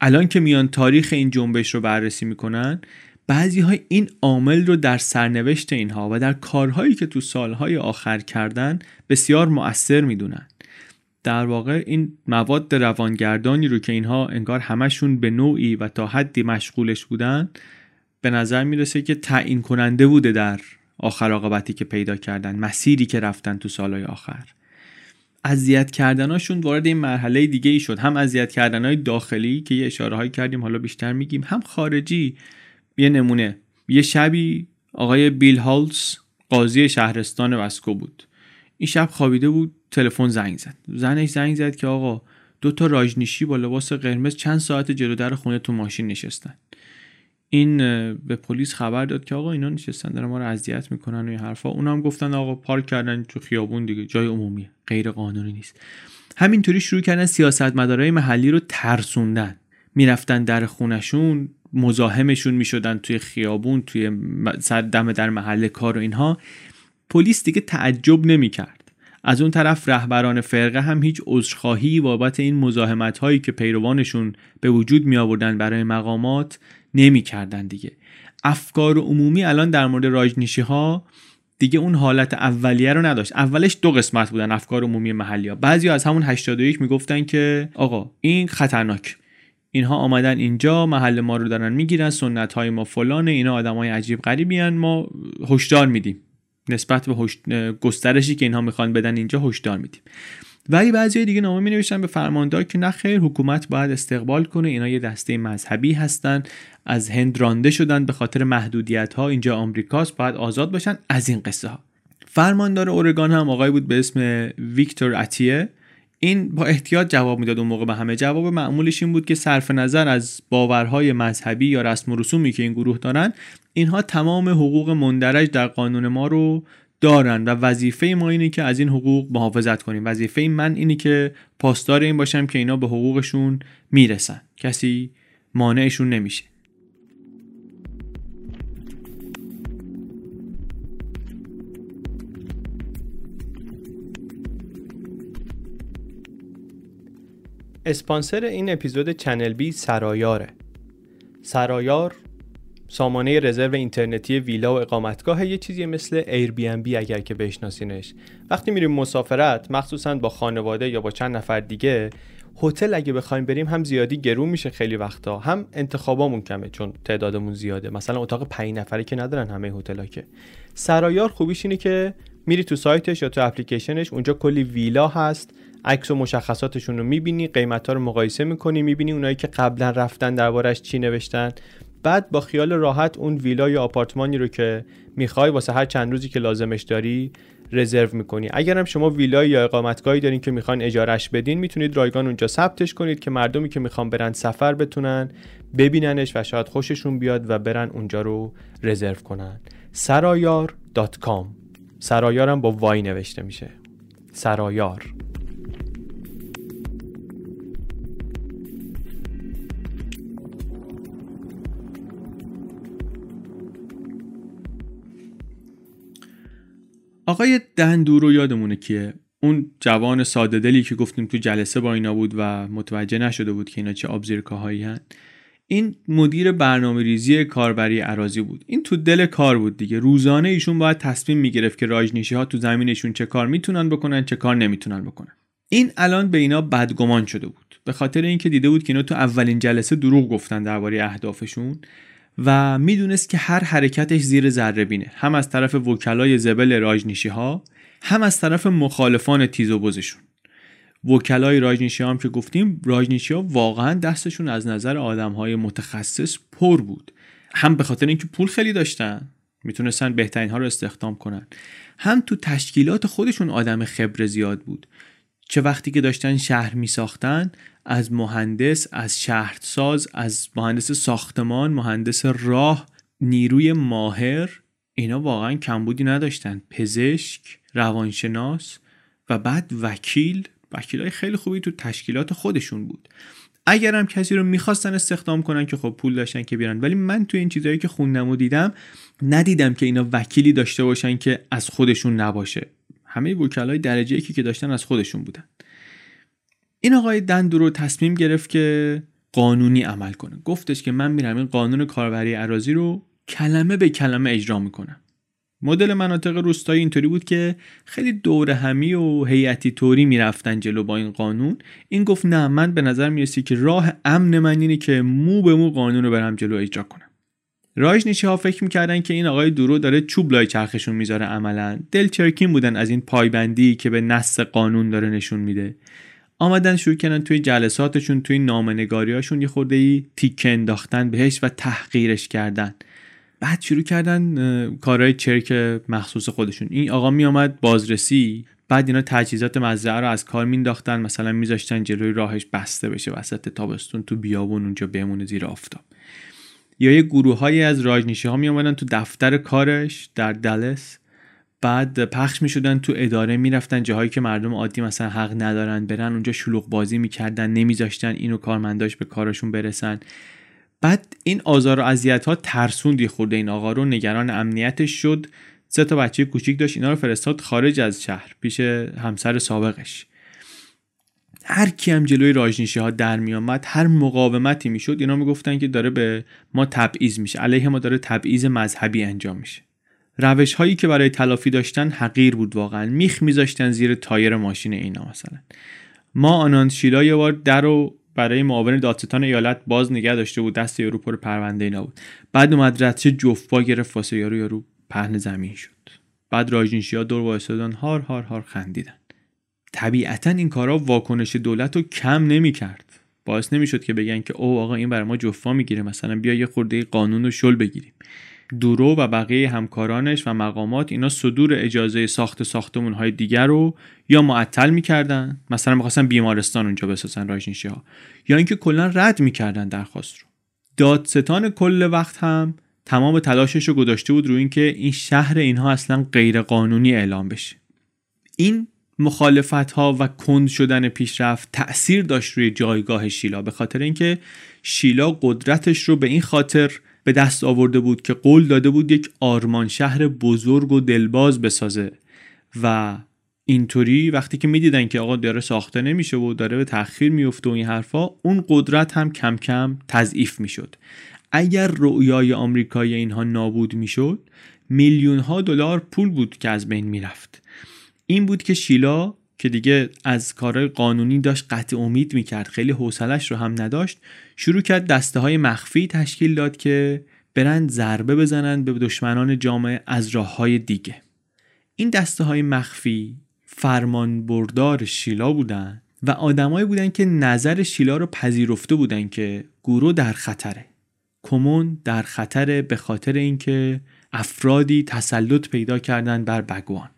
الان که میان تاریخ این جنبش رو بررسی می‌کنن بعضی های این عامل رو در سرنوشت اینها و در کارهایی که تو سالهای آخر کردن بسیار مؤثر می‌دونن. در واقع این مواد روانگردانی رو که اینها انگار همشون به نوعی و تا حدی مشغولش بودن به نظر می‌رسه که تعیین کننده بوده در آخر عاقبتی که پیدا کردن مسیری که رفتن تو سالهای آخر. اذیت کردناشون وارد این مرحله دیگه ای شد. هم اذیت کردنهای داخلی که یه اشاره کردیم حالا بیشتر میگیم هم خارجی. یه نمونه یه شبی آقای بیل هالز قاضی شهرستان وسکو بود. این شب خوابیده بود تلفن زنگ زد. زنش زنگ زد که آقا دو تا راجنیشی با لباس قرمز چند ساعت جلو در خونه تو ماشین نشستن. این به پلیس خبر داد که آقا اینا نشستن دارن ما رو اذیت می‌کنن و این حرفا. اونا هم گفتن آقا پارک کردن تو خیابون دیگه جای عمومی غیر قانونی نیست. همینطوری شروع کردن سیاستمدارای محلی رو ترسوندن. می‌رفتن در خونشون مزاحمشون می‌شدن توی خیابون توی سر دم در محل کار و اینها. پلیس دیگه تعجب نمی‌کرد. از اون طرف رهبران فرقه هم هیچ عذرخواهی بابت این مزاحمت هایی که پیروانشون به وجود می آوردن برای مقامات نمی‌کردن دیگه. افکار عمومی الان در مورد راجنیشی ها دیگه اون حالت اولیه رو نداشت. اولش دو قسمت بودن افکار عمومی محلی ها بعضی از همون 81 می‌گفتن که آقا این خطرناک. اینها آمدن اینجا محل ما رو دارن می‌گیرن سنت های ما فلانه اینا آدمای عجیب غریبی ما هشدار میدیم. نسبت به گسترشی که اینها می‌خوان بدن اینجا هشدار میدیم. ولی بعضی دیگه نامه می نوشتن به فرماندار که نه خیر حکومت باید استقبال کنه اینا یه دسته مذهبی هستن از هند رانده شدن به خاطر محدودیت ها اینجا آمریکاست باید آزاد باشن. از این قصه ها فرماندار اورگان هم آقای بود به اسم ویکتور اتیه. این با احتیاط جواب می‌داد اون موقع به همه جواب. معمولش این بود که صرف نظر از باورهای مذهبی یا رسم و رسومی که این گروه دارن اینها تمام حقوق مندرج در قانون ما رو دارن و وظیفه ما اینه که از این حقوق محافظت کنیم. وظیفه من اینه که پاسدار این باشم که اینا به حقوقشون می‌رسن. کسی مانعشون نمیشه. اسپانسر این اپیزود چنل بی سرایاره. سرایار سامانه رزرو اینترنتی ویلا و اقامتگاه یه چیزی مثل بی اگر که بشناسینش. وقتی میریم مسافرت مخصوصا با خانواده یا با چند نفر دیگه هتل اگه بخوایم بریم هم زیادی گرون میشه خیلی وقتا. هم انتخابامون کمه چون تعدادمون زیاده. مثلا اتاق 5 نفره که ندارن همه هتل‌ها که. سرایار خوبیش اینه که میری تو سایتش یا تو اپلیکیشنش اونجا کلی ویلا هست. عکس و مشخصاتشون رو می‌بینی قیمت ها رو مقایسه می‌کنی می‌بینی اونایی که قبلا رفتن دربارش چی نوشتن. بعد با خیال راحت اون ویلا یا آپارتمانی رو که می‌خوای واسه هر چند روزی که لازمش داری رزرو می‌کنی. اگر هم شما ویلای یا اقامتگاهی دارین که می‌خواین اجارش بدین می‌تونید رایگان اونجا ثبتش کنید که مردمی که می‌خوان برن سفر بتونن ببیننش و شاید خوششون بیاد و برن اونجا رو رزرو کنن. سرایار.com سرایارم با وای نوشته میشه. سرایار. آقای دندورو یادمونه کیه؟ اون جوان ساده دلی که گفتیم تو جلسه با اینا بود و متوجه نشده بود که اینا چه آبزیرکاهایی هن. این مدیر برنامه ریزی کاربری عراضی بود. این تو دل کار بود دیگه. روزانه ایشون باید تصمیم می‌گرفت که راجنیشی ها تو زمینشون چه کار می‌تونن بکنن چه کار نمی‌تونن بکنن. این الان به اینا بدگمان شده بود. به خاطر اینکه دیده بود که اینا تو اولین جلسه دروغ گفتن درباره اهدافشون. و می‌دونست که هر حرکتش زیر ذره بینه. هم از طرف وکلای زبل راجنیشی ها هم از طرف مخالفان تیز و بزشون. وکلای راجنیشی هم که گفتیم راجنیشی ها واقعا دستشون از نظر آدم های متخصص پر بود. هم به خاطر اینکه پول خیلی داشتن می‌تونستن بهترین ها رو استخدام کنن. هم تو تشکیلات خودشون آدم خبره زیاد بود. چه وقتی که داشتن شهر می ساختن از مهندس از شهرساز از مهندس ساختمان مهندس راه نیروی ماهر اینا واقعا کمبودی نداشتن. پزشک روانشناس و بعد وکیل. وکیل های خیلی خوبی تو تشکیلات خودشون بود. اگر هم کسی رو می‌خواستن استخدام کنن که خب پول داشتن که بیارن. ولی من تو این چیزهایی که خوندم و دیدم ندیدم که اینا وکیلی داشته باشن که از خودشون نباشه. همه وکلای درجه یکی که داشتن از خودشون بودن. این آقای دندورو تصمیم گرفت که قانونی عمل کنه. گفتش که من میرم این قانون کاربری عراضی رو کلمه به کلمه اجرا می‌کنم. مدل مناطق روستایی اینطوری بود که خیلی دور همی و هیئتی طوری می‌رفتن جلو با این قانون. این گفت نه من به نظر می‌رسی که راه امن من اینه که مو به مو قانون رو برم جلو اجرا کنم. رایج نیشی ها فکر می‌کردن که این آقای دورو داره چوب لای چرخشون می‌ذاره عملا. دل چرکین بودن از این پایبندی که به نص قانون داره نشون میده. آمدن شروع کردن توی جلساتشون توی نامنگاریاشون یه خورده ای تیکه انداختن بهش و تحقیرش کردن. بعد شروع کردن کارهای چرک مخصوص خودشون. این آقا می آمد بازرسی بعد اینا تجهیزات مزرعه رو از کار مینداختن مثلا میذاشتن جلوی راهش بسته بشه وسط تابستون تو بیابون اونجا بمونه زیر آفتاب. یا یه گروه از راجنیشی ها می آمدن تو دفتر کارش در دلس. بعد پخش می شدن تو اداره می‌رفتن. جاهایی که مردم عادی مثلا حق ندارن برن اونجا شلوغ بازی می‌کردن نمیذاشتن اینو کارمنداش به کارشون برسن. بعد این آزار و اذیت ها ترسوندی خورده این آقا رو. نگران امنیتش شد. سه تا بچه کوچیک داشت. اینا رو فرستاد خارج از شهر پیش همسر سابقش. هر کی هم جلوی راجنیشی ها در می آمد هر مقاومتی می‌شد اینا می‌گفتن که داره به ما تبعیض میشه. علیه ما داره تبعیض مذهبی انجام میشه. روش هایی که برای تلافی داشتن حقیر بود واقعا. میخ میذاشتن زیر تایر ماشین اینا مثلا. ما آنان شیلا یه بار در و برای معاون دادستان ایالت باز نگه داشته بود دست یارو پر پرونده اینا بود. بعد اومد ردشه جفبا گرفت واسه یارو یارو پهن زمین شد. بعد راجینشیا دور وایسادن هار هار هار خندیدن. طبیعتا این کارا واکنش دولت رو کم نمی‌کرد. باعث نمی‌شد که بگن که او آقا این برای ما جفا می‌گیره مثلا بیا یه خورده قانون رو شل بگیریم. دورو و بقیه همکارانش و مقامات اینا صدور اجازه ساخت ساختمون های دیگر رو یا معطل می‌کردن؟ مثلا می‌خواستن بیمارستان اونجا بسازن رایشنشی ها یا اینکه کلا رد می‌کردن درخواست رو. دادستان کل وقت هم تمام تلاشش رو گذاشته بود روی اینکه این شهر اینها اصلا غیر قانونی اعلام بشه. این مخالفت ها و کند شدن پیشرفت تأثیر داشت روی جایگاه شیلا به خاطر اینکه شیلا قدرتش رو به این خاطر به دست آورده بود که قول داده بود یک آرمان شهر بزرگ و دلباز بسازه. و اینطوری وقتی که می‌دیدن که آقا داره ساخته نمیشه و داره به تأخیر میفته و این حرفا اون قدرت هم کم کم تضعیف می‌شد. اگر رؤیای آمریکایی اینها نابود می‌شد میلیون ها دلار پول بود که از بین می‌رفت. این بود که شیلا که دیگه از کارهای قانونی داشت قطع امید می‌کرد خیلی حوصلش رو هم نداشت. شروع کرد دسته های مخفی تشکیل داد که برند ضربه بزنند به دشمنان جامعه از راه های دیگه. این دسته های مخفی فرمان بردار شیلا بودن و آدمایی بودن که نظر شیلا رو پذیرفته بودن که گورو در خطره. کمون در خطره به خاطر اینکه افرادی تسلط پیدا کردن بر بگوان.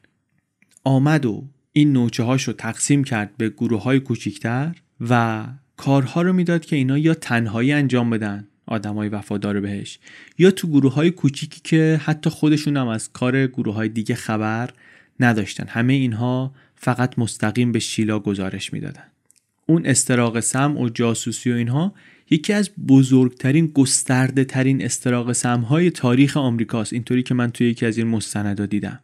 آمد و این نوچه هاش رو تقسیم کرد به گروه های کوچیکتر و کارها رو می‌داد که اینا یا تنهایی انجام بدن آدمای وفادار بهش یا تو گروه های کوچیکی که حتی خودشون هم از کار گروه های دیگه خبر نداشتن. همه اینها فقط مستقیم به شیلا گزارش می‌دادن. اون استراق سم و جاسوسی و اینها یکی از بزرگترین گسترده ترین استراق سم های تاریخ آمریکاست. اینطوری که من توی یکی از این مستندا دیدم.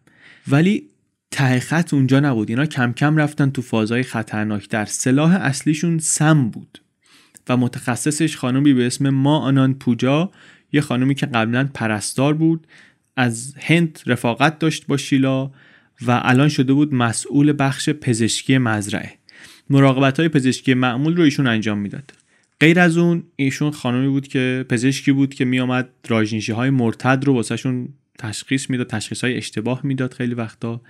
ولی ته خط اونجا نبود. اینا کم کم رفتن تو فازهای خطرناکتر سلاح اصلیشون سم بود. و متخصصش خانومی به اسم ما آنان پوجا یه خانومی که قبلا پرستار بود از هند رفاقت داشت با شیلا و الان شده بود مسئول بخش پزشکی مزرعه. مراقبت های پزشکی معمول رو ایشون انجام می‌داد. غیر از اون ایشون خانمی بود که پزشکی بود که میآمد راجنشی های مرتد رو واسهشون تشخیص می‌داد تشخیص های اشتباه می‌داد خیلی وقتا.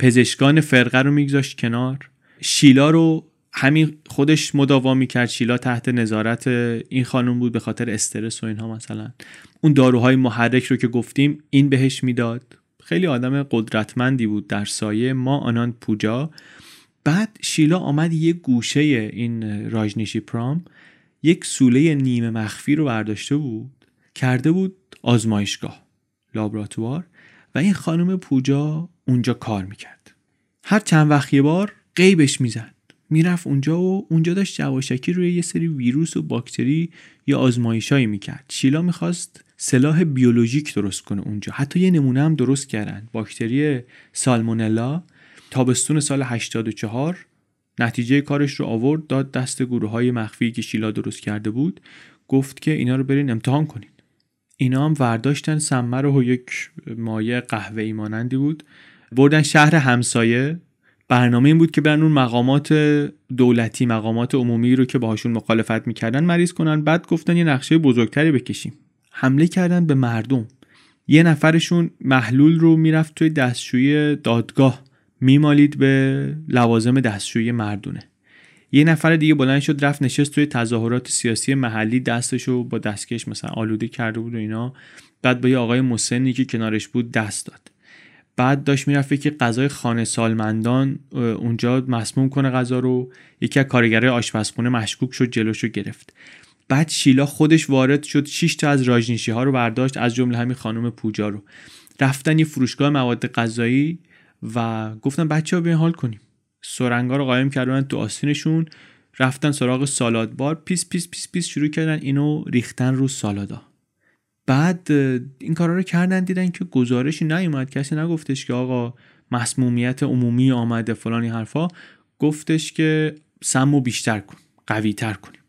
پزشکان فرقه رو میگذاشت کنار. شیلا رو همین خودش مداوا می‌کرد. شیلا تحت نظارت این خانم بود به خاطر استرس و اینها مثلا. اون داروهای محرک رو که گفتیم این بهش می‌داد. خیلی آدم قدرتمندی بود در سایه ما آنان پوجا. بعد شیلا آمد یه گوشه این راجنیشی پرام یک سوله نیمه مخفی رو برداشته بود. کرده بود آزمایشگاه لابراتوار. و این خانم پوجا اونجا کار می‌کرد. هر چند وقت یه بار قیبش می‌زد. می‌رفت اونجا و اونجا داشت جواشکی روی یه سری ویروس و باکتری یا آزمایشایی می‌کرد. شیلا می‌خواست سلاح بیولوژیک درست کنه اونجا. حتی یه نمونه هم درست کردن. باکتری سالمونلا تابستون سال 84 نتیجه کارش رو آورد داد دست گروه های مخفی که شیلا درست کرده بود. گفت که اینا رو برین امتحان کنین. اینا هم ورداشتن. سمه رو یک مایه قهوه مانندی بود. بردن شهر همسایه. برنامه این بود که برن اون مقامات دولتی مقامات عمومی رو که باهاشون مخالفت می‌کردن مریض کنن. بعد گفتن یه نقشه بزرگتری بکشیم. حمله کردن به مردم. یه نفرشون محلول رو می‌رفت توی دستشویی دادگاه میمالید به لوازم دستشویی مردونه. یه نفر دیگه بلند شد رفت نشست توی تظاهرات سیاسی محلی دستشو با دستکش مثلا آلوده کرده بود و اینا. بعد با یه آقای مسنی که کنارش بود دست داد. بعد داشت می‌رفت که غذای خانه سالمندان اونجا مسموم کنه غذا رو. یکی از کارگرای آشپزخونه مشکوک شد جلوشو گرفت. بعد شیلا خودش وارد شد 6 تا از راجنیشی ها رو برداشت از جمله همین خانم پوجا رو. رفتن یه فروشگاه مواد غذایی و گفتن بچه ها حال کنیم. سرنگا رو قایم کردن تو آستینشون رفتن سراغ salad bar پیس پیس پیس پیس شروع کردن اینو ریختن رو سالادا. بعد این کارا رو کردن دیدن که گزارشی نیومد. کسی نگفتش که آقا مسمومیت عمومی آمده فلان این حرفا. گفتش که سمو بیشتر کن قوی تر کنیم.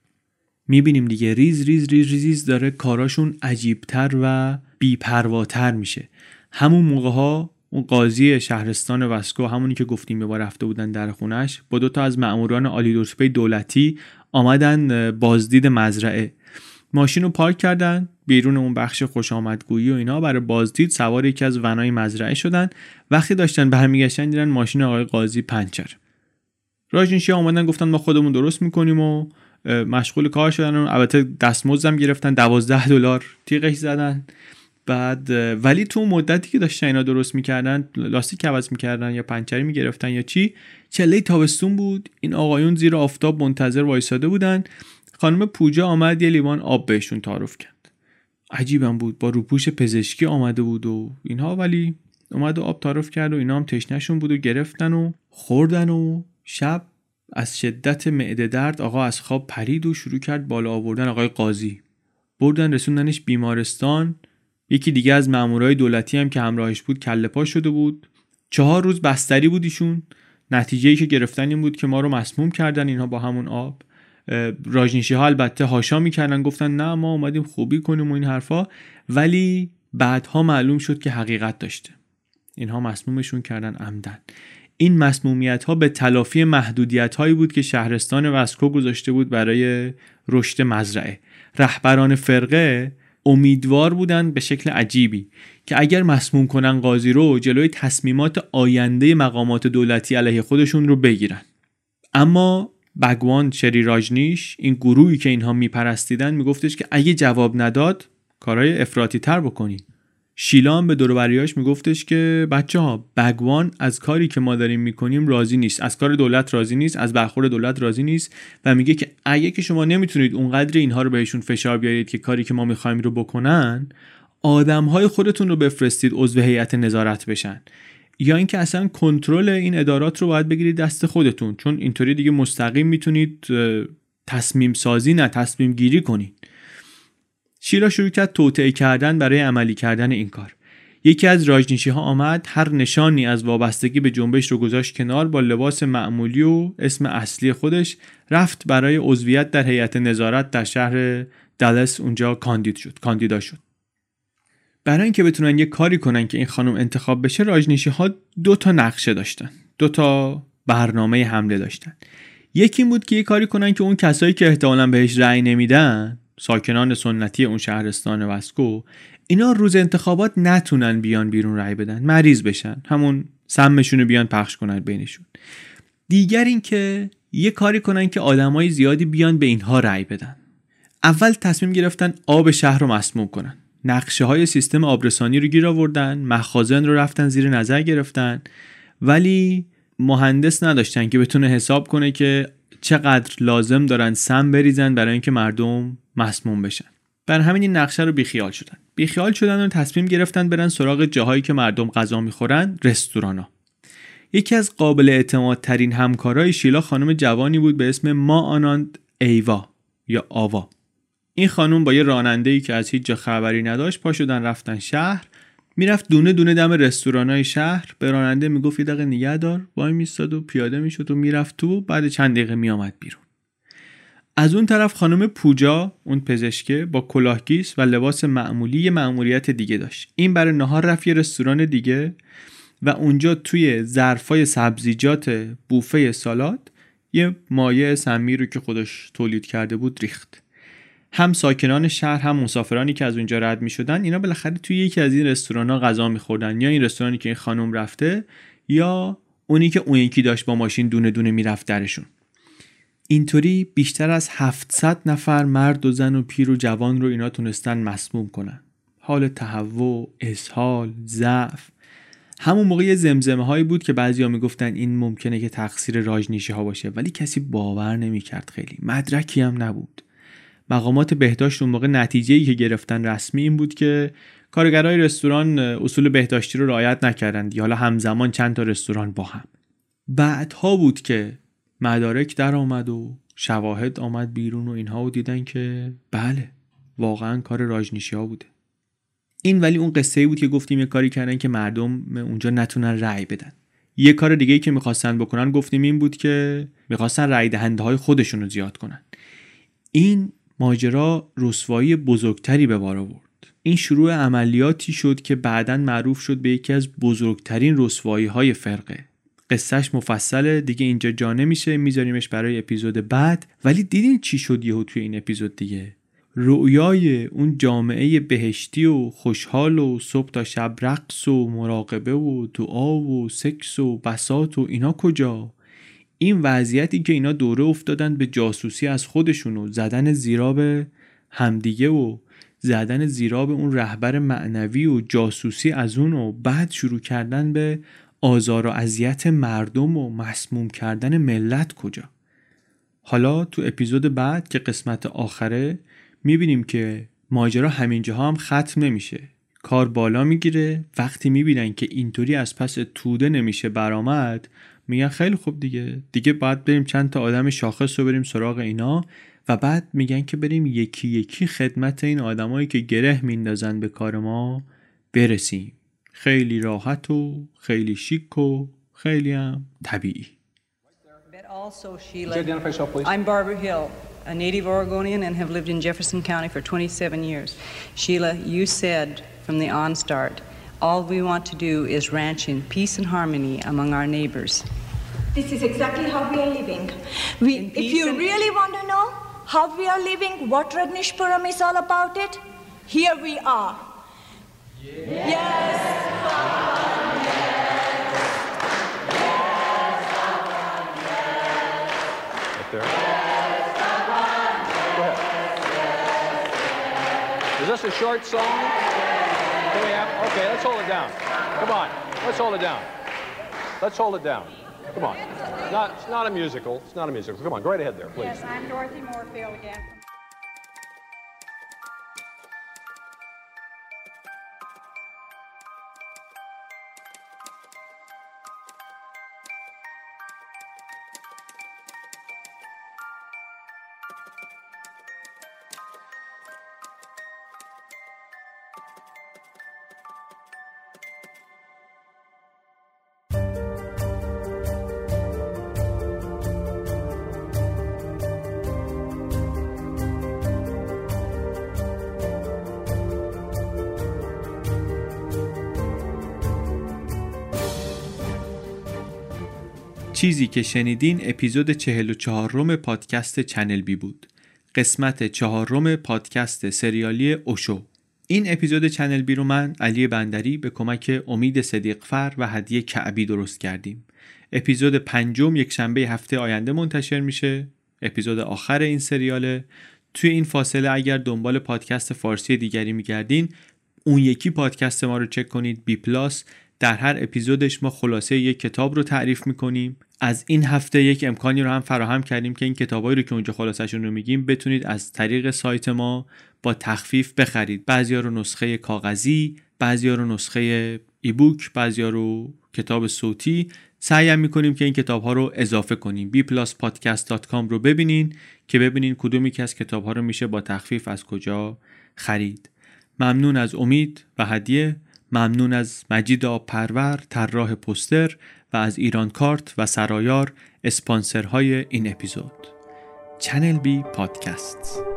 می‌بینیم دیگه ریز ریز ریز ریز داره کاراشون عجیبتر و بیپرواتر میشه. همون موقع ها اون قاضی شهرستان وسکو همونی که گفتیم یه بار رفته بودن در خونش با دو تا از ماموران عالی دولتی آمدن بازدید مزرعه. ماشین رو پارک کردن بیرون اون بخش خوش و اینا برای بازدید سوار یکی از ونای مزرعه شدن. وقتی داشتن برمیگشتن دیدن ماشین آقای قاضی پنچر. راجنشی آمدن گفتن ما خودمون درست می‌کنیم و مشغول کار شدن و البته دستمزدم گرفتن دوازده دلار تیغش زدن. بعد ولی تو مدتی که داشتن اینا درست می‌کردن لاستیک عوض می‌کردن یا پنچری می‌گرفتن یا چی چله تابستون بود. این آقایون زیر آفتاب منتظر وایساده بودن. خانم پوجا آمد یه لیوان آب بهشون تعارف کرد. عجیبم بود با روپوش پزشکی آمده بود و اینها ولی اومد و آب تعارف کرد و اینا هم تشنهشون بود و گرفتن و خوردن و شب از شدت معده درد آقا از خواب پرید و شروع کرد بالا آوردن آقای قاضی. بردن رسوندنش بیمارستان. یکی دیگه از مامورای دولتی هم که همراهش بود کله پا شده بود. چهار روز بستری بود ایشون. نتیجه ای که گرفتن این بود که ما رو مسموم کردن اینها با همون آب. راجنیشی ها البته هاشا می‌کردن گفتن نه ما اومدیم خوبی کنیم و این حرفا. ولی بعدها معلوم شد که حقیقت داشته. اینها مسمومشون کردن عمدن. این مسمومیت ها به تلافی محدودیت هایی بود که شهرستان وسکو گذاشته بود برای رشد مزرعه. رهبران فرقه امیدوار بودن به شکل عجیبی که اگر مسموم کنن قاضی رو جلوی تصمیمات آینده مقامات دولتی علیه خودشون رو بگیرن. اما بگوان شری راجنیش این گروهی که اینها میپرستیدن میگفتش که اگه جواب نداد کارهای افراطی تر بکنی. شیلان به دوروبریاش میگفتش که بچه ها بگوان از کاری که ما داریم می‌کنیم راضی نیست. از کار دولت راضی نیست از برخورد دولت راضی نیست و میگه که اگه که شما نمی‌تونید اونقدر اینها رو بهشون فشار بیارید که کاری که ما می‌خوایم رو بکنن آدم های خودتون رو بفرستید عضو هیئت نظارت بشن. یا اینکه اصلا کنترل این ادارات رو باید بگیرید دست خودتون. چون اینطوری دیگه مستقیم می‌تونید تصمیم سازی نه تصمیم گیری کنید. شیلا شروع کرد توطعه کردن برای عملی کردن این کار. یکی از راجنیشی ها آمد هر نشانی از وابستگی به جنبش رو گذاشت کنار با لباس معمولی و اسم اصلی خودش رفت برای عضویت در هیئت نظارت در شهر دلس اونجا کاندید شد کاندیدا شد. برای اینکه بتونن یه کاری کنن که این خانم انتخاب بشه راجنیشی ها دو تا نقشه داشتن. دو تا برنامه حمله داشتن. یکی این بود که یه کاری کنن که اون کسایی که احتمالا بهش رأی نمیدن ساکنان سنتی اون شهرستان وسکو اینا روز انتخابات نتونن بیان بیرون رأی بدن مریض بشن. همون سمشون رو بیان پخش کنن بینشون. دیگر اینکه یه کاری کنن که آدمای زیادی بیان به اینها رأی بدن. اول تصمیم گرفتن آب شهر رو مسموم کنن. نقشه های سیستم آبرسانی رو گیر آوردن مخازن رو رفتن زیر نظر گرفتن ولی مهندس نداشتن که بتونه حساب کنه که چقدر لازم دارن سم بریزن برای اینکه مردم مسموم بشن. بر همین این نقشه رو بیخیال شدن. بیخیال شدن و تصمیم گرفتن برن سراغ جاهایی که مردم غذا می‌خورن رستورانا. یکی از قابل اعتماد ترین همکارای شیلا خانم جوانی بود به اسم ما آناند ایوا یا آوا. این خانم با یه راننده ای که از هیچ جا خبری نداشت پا شدن رفتن شهر. می‌رفت دونه دونه دم رستورانای شهر. به راننده می‌گفت یه دقیقه نگه دار. وای میستاد و پیاده می‌شد و می‌رفت تو بعد چند دقیقه میآمد بیرون. از اون طرف خانم پوجا اون پزشکه با کلاهگیس و لباس معمولی یه معمولیت دیگه داشت. این برای نهار رفت یه رستوران دیگه و اونجا توی ظرفای سبزیجات بوفه سالاد یه مایع سمی رو که خودش تولید کرده بود ریخت. هم ساکنان شهر هم مسافرانی که از اونجا رد می شدن اینا بالاخره توی یکی از این رستوران ها غذا می خوردن یا این رستورانی که این خانم رفته یا اونی که اون یکی داشت با ماشین دونه دونه می‌رفت درشون. اینطوری بیشتر از 700 نفر مرد و زن و پیر و جوان رو اینا تونستن مسموم کنن. حال تهوع، اسهال، ضعف. همون موقع یه زمزمه هایی بود که بعضیا می‌گفتن این ممکنه که تقصیر راجنیشی ها باشه ولی کسی باور نمی‌کرد خیلی. مدرکی هم نبود. مقامات بهداشت اون موقع نتیجه ای که گرفتن رسمی این بود که کارگرای رستوران اصول بهداشتی رو رعایت نکردند حالا همزمان چند تا رستوران با هم. بعدها بود که مدارک در آمد و شواهد آمد بیرون و اینها و دیدن که بله واقعا کار راجنیشی ها بوده. این ولی اون قصه ای بود که گفتیم یه کاری کردن که مردم اونجا نتونن رأی بدن. یه کار دیگه ای که می‌خواستن بکنن گفتیم این بود که می‌خواستن رأی دهنده های خودشون زیاد کنن. این ماجرا رسوایی بزرگتری به بار آورد. این شروع عملیاتی شد که بعدا معروف شد به یکی از بزرگترین رسوایی های فرقه قصهش مفصله دیگه اینجا جا نمیشه میذاریمش برای اپیزود بعد. ولی دیدین چی شد یهو توی این اپیزود دیگه؟ رؤیای اون جامعه بهشتی و خوشحال و صبح تا شب رقص و مراقبه و دعا و سکس و بسات و اینا کجا؟ این وضعیتی که اینا دوره افتادن به جاسوسی از خودشون و زدن زیراب همدیگه و زدن زیراب اون رهبر معنوی و جاسوسی از اون و بعد شروع کردن به آزار و اذیت مردم و مسموم کردن ملت کجا؟ حالا تو اپیزود بعد که قسمت آخره می‌بینیم که ماجرا همینجاها هم ختم نمیشه کار بالا می‌گیره. وقتی می‌بینن که اینطوری از پس توده نمیشه برآمد میگن خیلی خوب دیگه دیگه باید بریم چند تا آدم شاخص رو بریم سراغ اینا و بعد میگن که بریم یکی یکی خدمت این آدمایی که گره میندازن به کار ما برسیم خیلی راحت و خیلی شیک و خیلی هم طبیعی Also, Sheila, I'm Barbara Hill, a native Oregonian and have lived in Jefferson County for 27 years. Sheila, you said from the onstart, all we want to do is ranch in peace and harmony among our neighbors. This is exactly how we are living. We, In if you really want to know how we are living, what Radnishpuram is all about it, here we are. Yes. Up there. Go ahead. Is this a short song? Can we have, okay, let's hold it down. Come on, let's hold it down. Let's hold it down. Come on. Not, it's not a musical. It's not a musical. Come on, right ahead there, please. Yes, I'm Dorothy Moorfield again. چیزی که شنیدین اپیزود 44 ام پادکست Channel B بود. قسمت چهارم پادکست سریالی اوشو. این اپیزود Channel B رو من علی بندری به کمک امید صدیقفر و هدیه کعبی درست کردیم. اپیزود پنجم یک شنبه هفته آینده منتشر میشه. اپیزود آخر این سریاله. توی این فاصله اگر دنبال پادکست فارسی دیگری میگردین اون یکی پادکست ما رو چک کنید BPlus. در هر اپیزودش ما خلاصه یک کتاب رو تعریف می‌کنیم. از این هفته یک امکانی رو هم فراهم کردیم که این کتابایی رو که اونجا خلاصشون رو میگیم بتونید از طریق سایت ما با تخفیف بخرید. بعضیا رو نسخه کاغذی بعضیا رو نسخه ایبوک بعضیا رو کتاب صوتی. سعیم می‌کنیم که این کتاب ها رو اضافه کنیم. bpluspodcast.com رو ببینین که ببینین کدومی که از کتاب ها رو میشه با تخفیف از کجا خرید. ممنون از امید و هدیه. ممنون از مجید پرور طراح پوستر و از ایران کارت و سرایار اسپانسرهای این اپیزود. چنل بی پادکست.